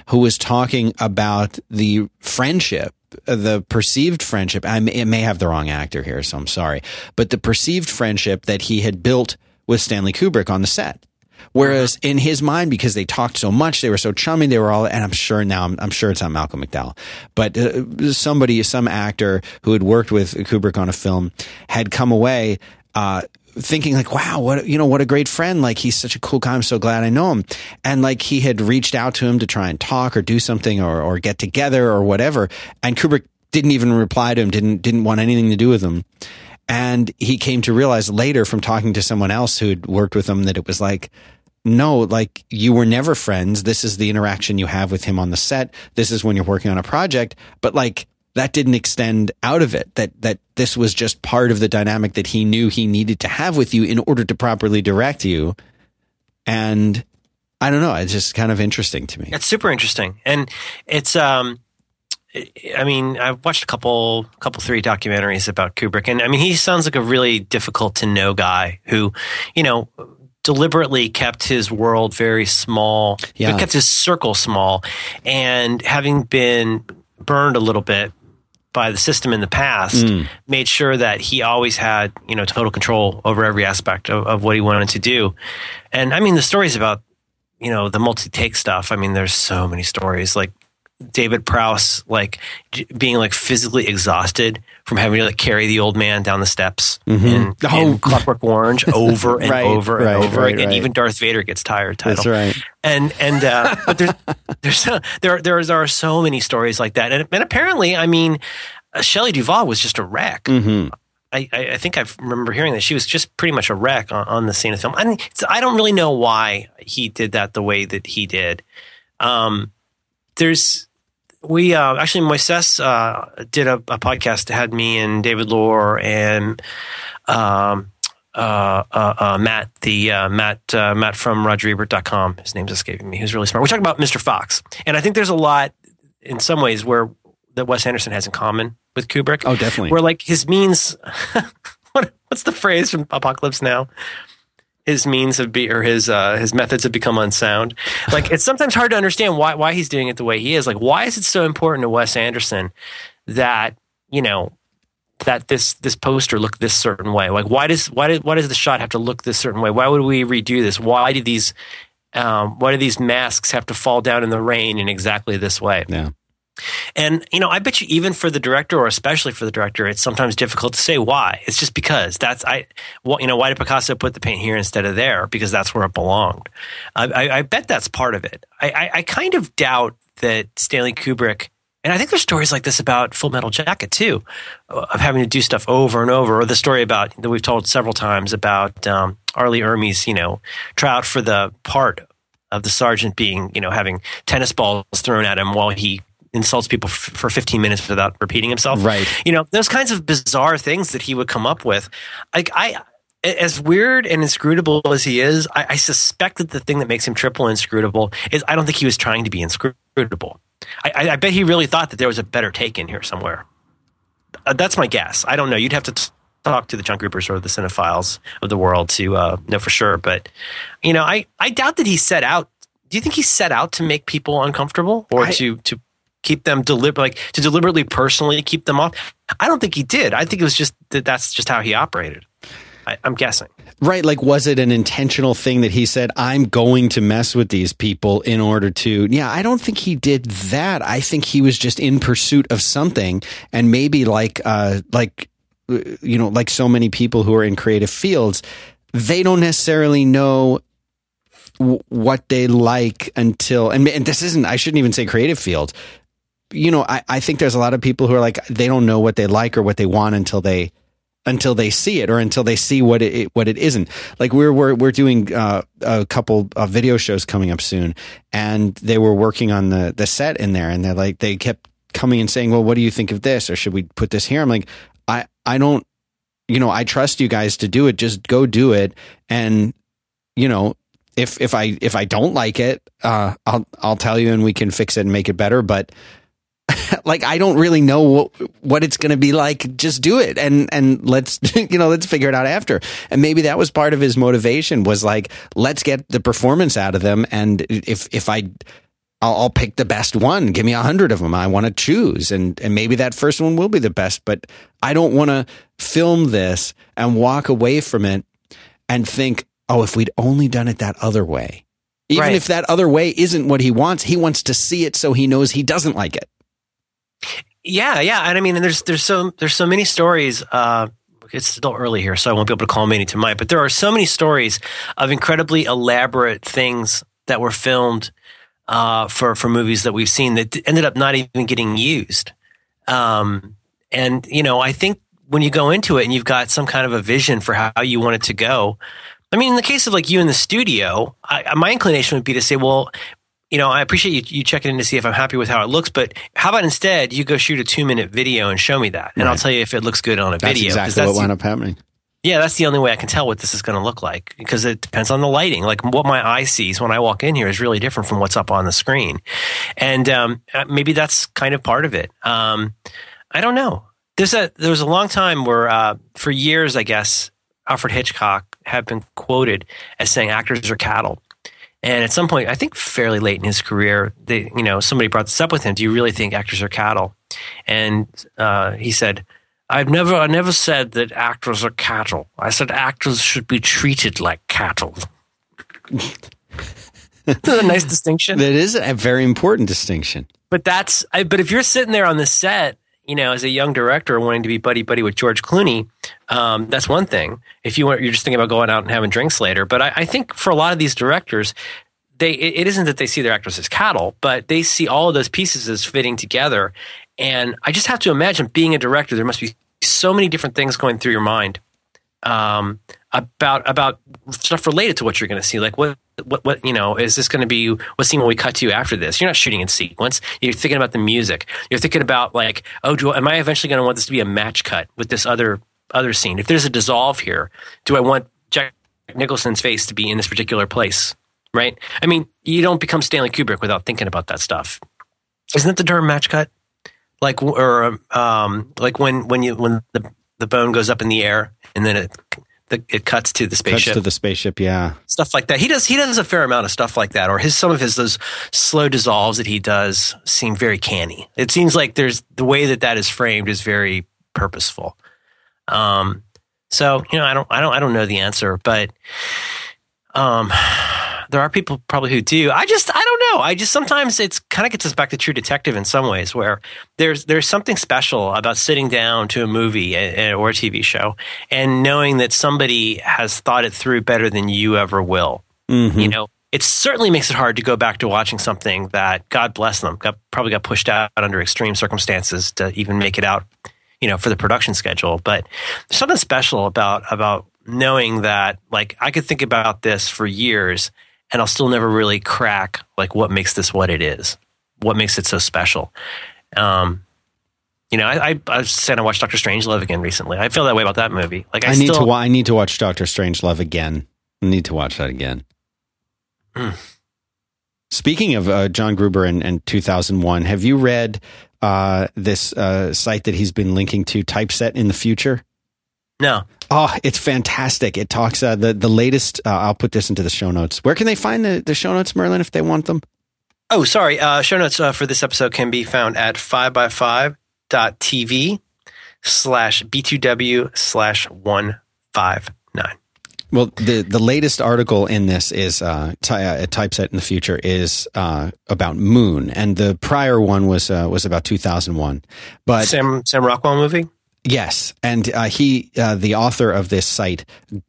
A: who was talking about the friendship uh, the perceived friendship. I may, may have the wrong actor here so i'm sorry. But the perceived friendship that he had built with stanley kubrick on the set. Whereas in his mind, because they talked so much, they were so chummy, they were all, and I'm sure now, I'm, I'm sure it's not Malcolm McDowell, but uh, somebody, some actor who had worked with Kubrick on a film had come away, uh, thinking like, wow, what, you know, what a great friend. Like he's such a cool guy. I'm so glad I know him. And like he had reached out to him to try and talk or do something or, or get together or whatever. And Kubrick didn't even reply to him, didn't, didn't want anything to do with him. And he came to realize later from talking to someone else who'd worked with him that it was like, no, like you were never friends. This is the interaction you have with him on the set. This is when you're working on a project. But like that didn't extend out of it. That that this was just part of the dynamic that he knew he needed to have with you in order to properly direct you. And I don't know. It's just kind of interesting to me.
B: It's super interesting, and it's um, I mean, I've watched a couple, couple three documentaries about Kubrick, and I mean, he sounds like a really difficult to know guy who, you know, deliberately kept his world very small,
A: Yeah.
B: kept his circle small, and having been burned a little bit by the system in the past, mm. made sure that he always had, you know, total control over every aspect of, of what he wanted to do. And I mean, the stories about you know the multi-take stuff i mean there's so many stories like david prowse like j- being like physically exhausted from having to like carry the old man down the steps in,
A: Oh.
B: in clockwork orange over and
A: Right,
B: over and
A: right,
B: over
A: right,
B: again even darth vader gets tired title
A: That's right.
B: and and uh, but there's there's so, there there there are so many stories like that, and, and apparently, I mean, uh, Shelley Duvall was just a wreck.
A: hmm
B: I, I I think I remember hearing that she was just pretty much a wreck on, on the scene of film. I, mean, it's, I don't really know why he did that the way that he did. Um, there's we uh, actually Moises uh, did a, a podcast that had me and David Lohr and um, uh, uh, uh, Matt the uh, Matt uh, Matt from RogerEbert.com. His name's escaping me. He was really smart. We're talking about Mr. Fox, and I think there's a lot in some ways where that Wes Anderson has in common with Kubrick.
A: Oh, definitely.
B: Where like his means, what what's the phrase from Apocalypse Now? His means have be or his uh, his methods have become unsound. Like it's sometimes hard to understand why why he's doing it the way he is. Like why is it so important to Wes Anderson that you know that this this poster look this certain way? Like, why does why does why does the shot have to look this certain way? Why would we redo this? Why do these um, why do these masks have to fall down in the rain in exactly this way?
A: Yeah.
B: And you know, I bet you even for the director, or especially for the director, it's sometimes difficult to say why. It's just because that's I, well, you know, why did Picasso put the paint here instead of there? Because that's where it belonged. I, I, I bet that's part of it. I, I, I kind of doubt that Stanley Kubrick and I think there's stories like this about Full Metal Jacket too, of having to do stuff over and over. Or the story about that we've told several times about um, R. Lee Ermey's, you know, tryout for the part of the sergeant being, you know, having tennis balls thrown at him while he insults people f- for 15 minutes without repeating himself.
A: Right.
B: You know, those kinds of bizarre things that he would come up with. Like I, as weird and inscrutable as he is, I, I suspect that the thing that makes him triple inscrutable is I don't think he was trying to be inscrutable. I, I, I bet he really thought that there was a better take in here somewhere. Uh, that's my guess. I don't know. You'd have to t- talk to the John Grubers or the cinephiles of the world to uh, know for sure. But you know, I, I doubt that he set out. Do you think he set out to make people uncomfortable or
A: I-
B: to to keep them deliberate, like to deliberately personally keep them off? I don't think he did. I think it was just that that's just how he operated. I, I'm guessing.
A: Right. Like, was it an intentional thing that he said, I'm going to mess with these people in order to? Yeah, I don't think he did that. I think he was just in pursuit of something. And maybe like, uh, like, you know, like so many people who are in creative fields, they don't necessarily know what they like until, and, and this isn't, I shouldn't even say creative field. You know, I, I think there's a lot of people who are like, they don't know what they like or what they want until they, until they see it or until they see what it what it isn't. Like we're we're we're doing uh, a couple of video shows coming up soon, and they were working on the the set in there, and they're like they kept coming and saying, "Well, what do you think of this? Or should we put this here?" I'm like, I I don't, you know, I trust you guys to do it. Just go do it, and you know. If, if I if I don't like it, uh, I'll I'll tell you and we can fix it and make it better. But like I don't really know what what it's going to be like. Just do it and and let's you know let's figure it out after. And maybe that was part of his motivation was like let's get the performance out of them. And if if I I'll, I'll pick the best one. Give me a hundred of them. I want to choose, and and maybe that first one will be the best. But I don't want to film this and walk away from it and think, oh, if we'd only done it that other way. Even
B: Right.
A: if that other way isn't what he wants, he wants to see it so he knows he doesn't like it.
B: Yeah, yeah, and I mean, and there's there's so there's so many stories. Uh, it's still early here, so I won't be able to call many to mind. But there are so many stories of incredibly elaborate things that were filmed uh, for for movies that we've seen that ended up not even getting used. Um, and you know, I think when you go into it and you've got some kind of a vision for how you want it to go. I mean, in the case of like you in the studio, I, my inclination would be to say, well, you know, I appreciate you, you checking in to see if I'm happy with how it looks, but how about instead you go shoot a two minute video and show me that, and I'll tell you if it looks good on a
A: That's
B: video.
A: exactly
B: that's
A: what wound up happening.
B: yeah, that's the only way I can tell what this is going to look like because it depends on the lighting. Like what my eye sees when I walk in here is really different from what's up on the screen, and um, uh, maybe that's kind of part of it. Um, I don't know. There's a there was a long time where uh, for years, I guess Alfred Hitchcock had been quoted as saying actors are cattle. And at some point, I think fairly late in his career, they, you know, somebody brought this up with him. Do you really think actors are cattle? And uh, he said, I've never, I never said that actors are cattle. I said actors should be treated like cattle. Isn't a nice distinction?
A: That is a very important distinction.
B: But that's, I, but if you're sitting there on the set, you know, as a young director wanting to be buddy buddy with George Clooney, um, that's one thing. If you want, you're just thinking about going out and having drinks later. But I, I think for a lot of these directors, they it isn't that they see their actors as cattle, but they see all of those pieces as fitting together. And I just have to imagine being a director, there must be so many different things going through your mind um, about about stuff related to what you're going to see. Like what what what you know is this going to be? What scene will we cut to after this? You're not shooting in sequence. You're thinking about the music. You're thinking about like, oh, do am I eventually going to want this to be a match cut with this other other scene? If there's a dissolve here, do I want Jack Nicholson's face to be in this particular place? Right? I mean, you don't become Stanley Kubrick without thinking about that stuff. Isn't that the term match cut? Like or um, like when when you when the the bone goes up in the air and then it the, it cuts to the spaceship.
A: Cuts to the spaceship, yeah.
B: stuff like that. He does he does a fair amount of stuff like that, or his some of his those slow dissolves that he does seem very canny. It seems like there's the way that that is framed is very purposeful. Um, so you know, I don't, I don't, I don't know the answer, but um, there are people probably who do. I just, I don't know. I just sometimes it's kind of gets us back to True Detective in some ways, where there's there's something special about sitting down to a movie or a TV show and knowing that somebody has thought it through better than you ever will.
A: Mm-hmm.
B: You know, it certainly makes it hard to go back to watching something that God bless them got probably got pushed out under extreme circumstances to even make it out, you know, for the production schedule. But there's something special about about knowing that like I could think about this for years and I'll still never really crack like what makes this what it is, what makes it so special. Um, you know, I, I, I said I watched Doctor Strangelove again recently. I feel that way about that movie. Like I,
A: I need
B: still,
A: to. I need to watch Doctor Strangelove again. I need to watch that again.
B: Mm.
A: Speaking of uh, John Gruber and, and 2001, have you read uh, this uh, site that he's been linking to, Typeset in the Future?
B: No.
A: Oh, it's fantastic. It talks uh, the the latest. Uh, I'll put this into the show notes. Where can they find the, the show notes, Merlin, if they want them?
B: Oh, sorry. Uh, show notes uh, for this episode can be found at 5by5.tv slash B2W slash 159.
A: Well, the the latest article in this is uh, ty- uh, typeset in the future is uh, about Moon, and the prior one was uh, was about 2001. But
B: Sam, Sam Rockwell movie?
A: Yes, and uh, he, uh, the author of this site,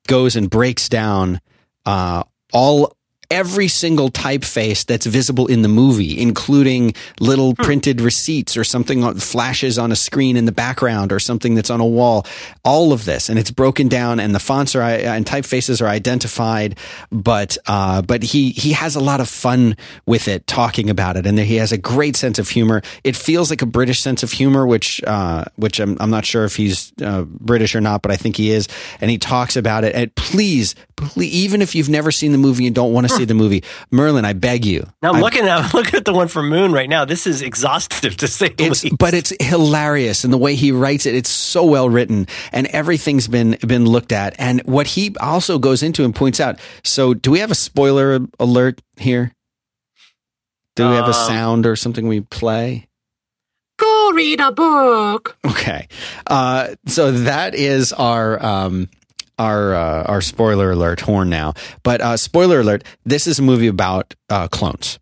A: goes and breaks down uh, all every single typeface that's visible in the movie, including little printed receipts or something that flashes on a screen in the background or something that's on a wall. All of this, and it's broken down, and the fonts are and typefaces are identified. But uh, but he he has a lot of fun with it, talking about it, and he has a great sense of humor. It feels like a British sense of humor, which uh, which I'm I'm not sure if he's uh, British or not, but I think he is. And he talks about it. And please, please, even if you've never seen the movie and don't want to see the movie, Merlin, I beg you.
B: Now I'm
A: I-
B: looking at looking at the one for Moon right now. This is exhaustive to say the
A: it's
B: least.
A: but it's hilarious and the way he writes it it's so well written and everything's been been looked at and what he also goes into and points out so do we have a spoiler alert here do we have a
B: Um,
A: sound or something we play
C: Go read a book.
A: okay uh so that is our um our uh, our spoiler alert horn now but uh spoiler alert this is a movie about uh clones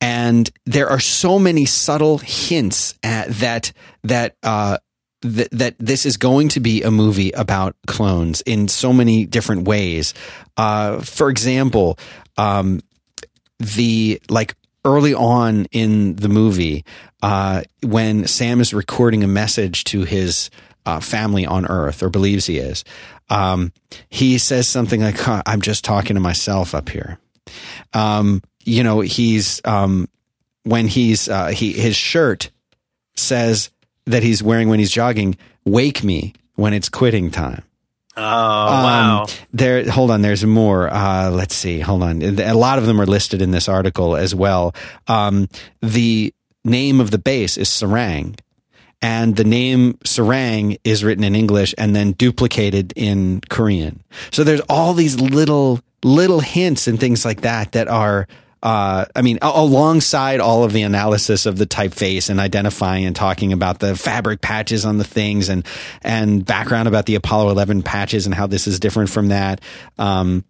A: and there are so many subtle hints at that that uh that, this is going to be a movie about clones in so many different ways. Uh, for example, um, the like early on in the movie, uh, when Sam is recording a message to his uh, family on Earth, or believes he is, um, he says something like, huh, "I'm just talking to myself up here." Um, you know, he's um, when he's uh, he his shirt says that he's wearing when he's jogging. Wake me when it's quitting time.
B: oh wow.
A: Um, there, hold on. There's more. Uh, let's see. Hold on. A lot of them are listed in this article as well. Um, the name of the base is Sarang, and the name Sarang is written in English and then duplicated in Korean. So there's all these little little hints and things like that that are. Uh, I mean, alongside all of the analysis of the typeface and identifying and talking about the fabric patches on the things and and background about the Apollo 11 patches and how this is different from that. Um,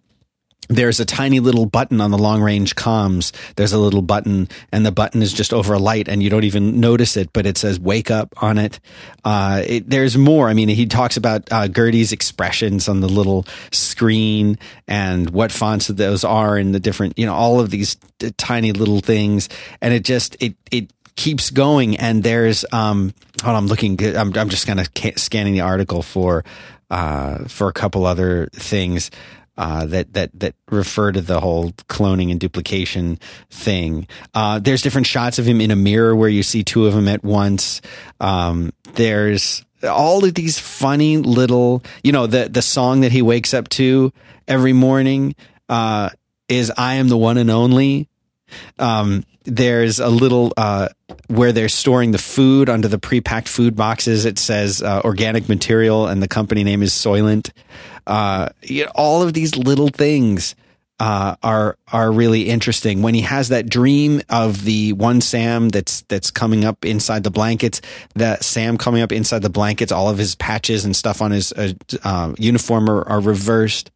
A: there's a tiny little button on the long range comms. There's a little button, and the button is just over a light, and you don't even notice it, but it says "wake up" on it. Uh, it there's more. I mean, he talks about uh, GERTY's expressions on the little screen and what fonts those are, and the different, you know, all of these t- tiny little things, and it just it it keeps going. And there's um, hold on, I'm looking. I'm I'm just kind of ca- scanning the article for uh for a couple other things uh, that that that refer to the whole cloning and duplication thing. Uh, there's different shots of him in a mirror where you see two of them at once. Um, there's all of these funny little, you know, the the song that he wakes up to every morning uh, is "I am the one and only." Um, there's a little uh, where they're storing the food under the pre-packed food boxes. It says uh, organic material, and the company name is Soylent. Uh, you know, all of these little things uh, are are really interesting. When he has that dream of the one Sam that's that's coming up inside the blankets, that Sam coming up inside the blankets, all of his patches and stuff on his uh, uh, uniform are, are reversed.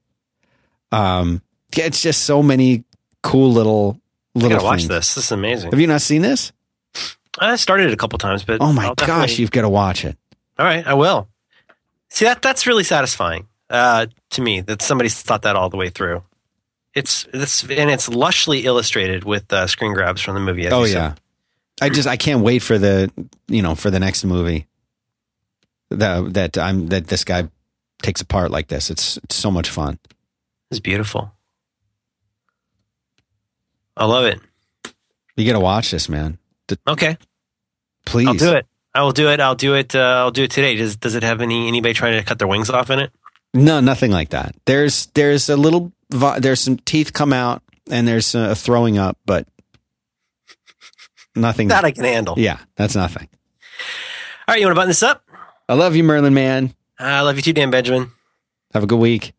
A: Um, yeah, it's just so many cool little
B: I
A: little.
B: gotta watch this. This is amazing.
A: Have you not seen this?
B: I started it a couple times, but
A: Oh my
B: I'll
A: gosh,
B: definitely-
A: you've got to watch it.
B: All right, I will. See that that's really satisfying uh, to me that somebody's thought that all the way through. It's this and it's lushly illustrated with uh, screen grabs from the movie. as
A: Oh
B: you said.
A: yeah, I just I can't wait for the you know for the next movie. That that I'm that this guy takes apart like this. It's, it's so much fun.
B: it's beautiful. I love it.
A: You got to watch this, man.
B: Okay,
A: Please.
B: I'll do it. I will do it. I'll do it. Uh, I'll do it today. Does Does it have any anybody trying to cut their wings off in it?
A: No, nothing like that. There's there's a little there's some teeth come out and there's a throwing up, but nothing.
B: That I can handle.
A: yeah, that's nothing.
B: All right, you want to button this up?
A: I love you, Merlin Mann.
B: I love you too, Dan Benjamin.
A: Have a good week.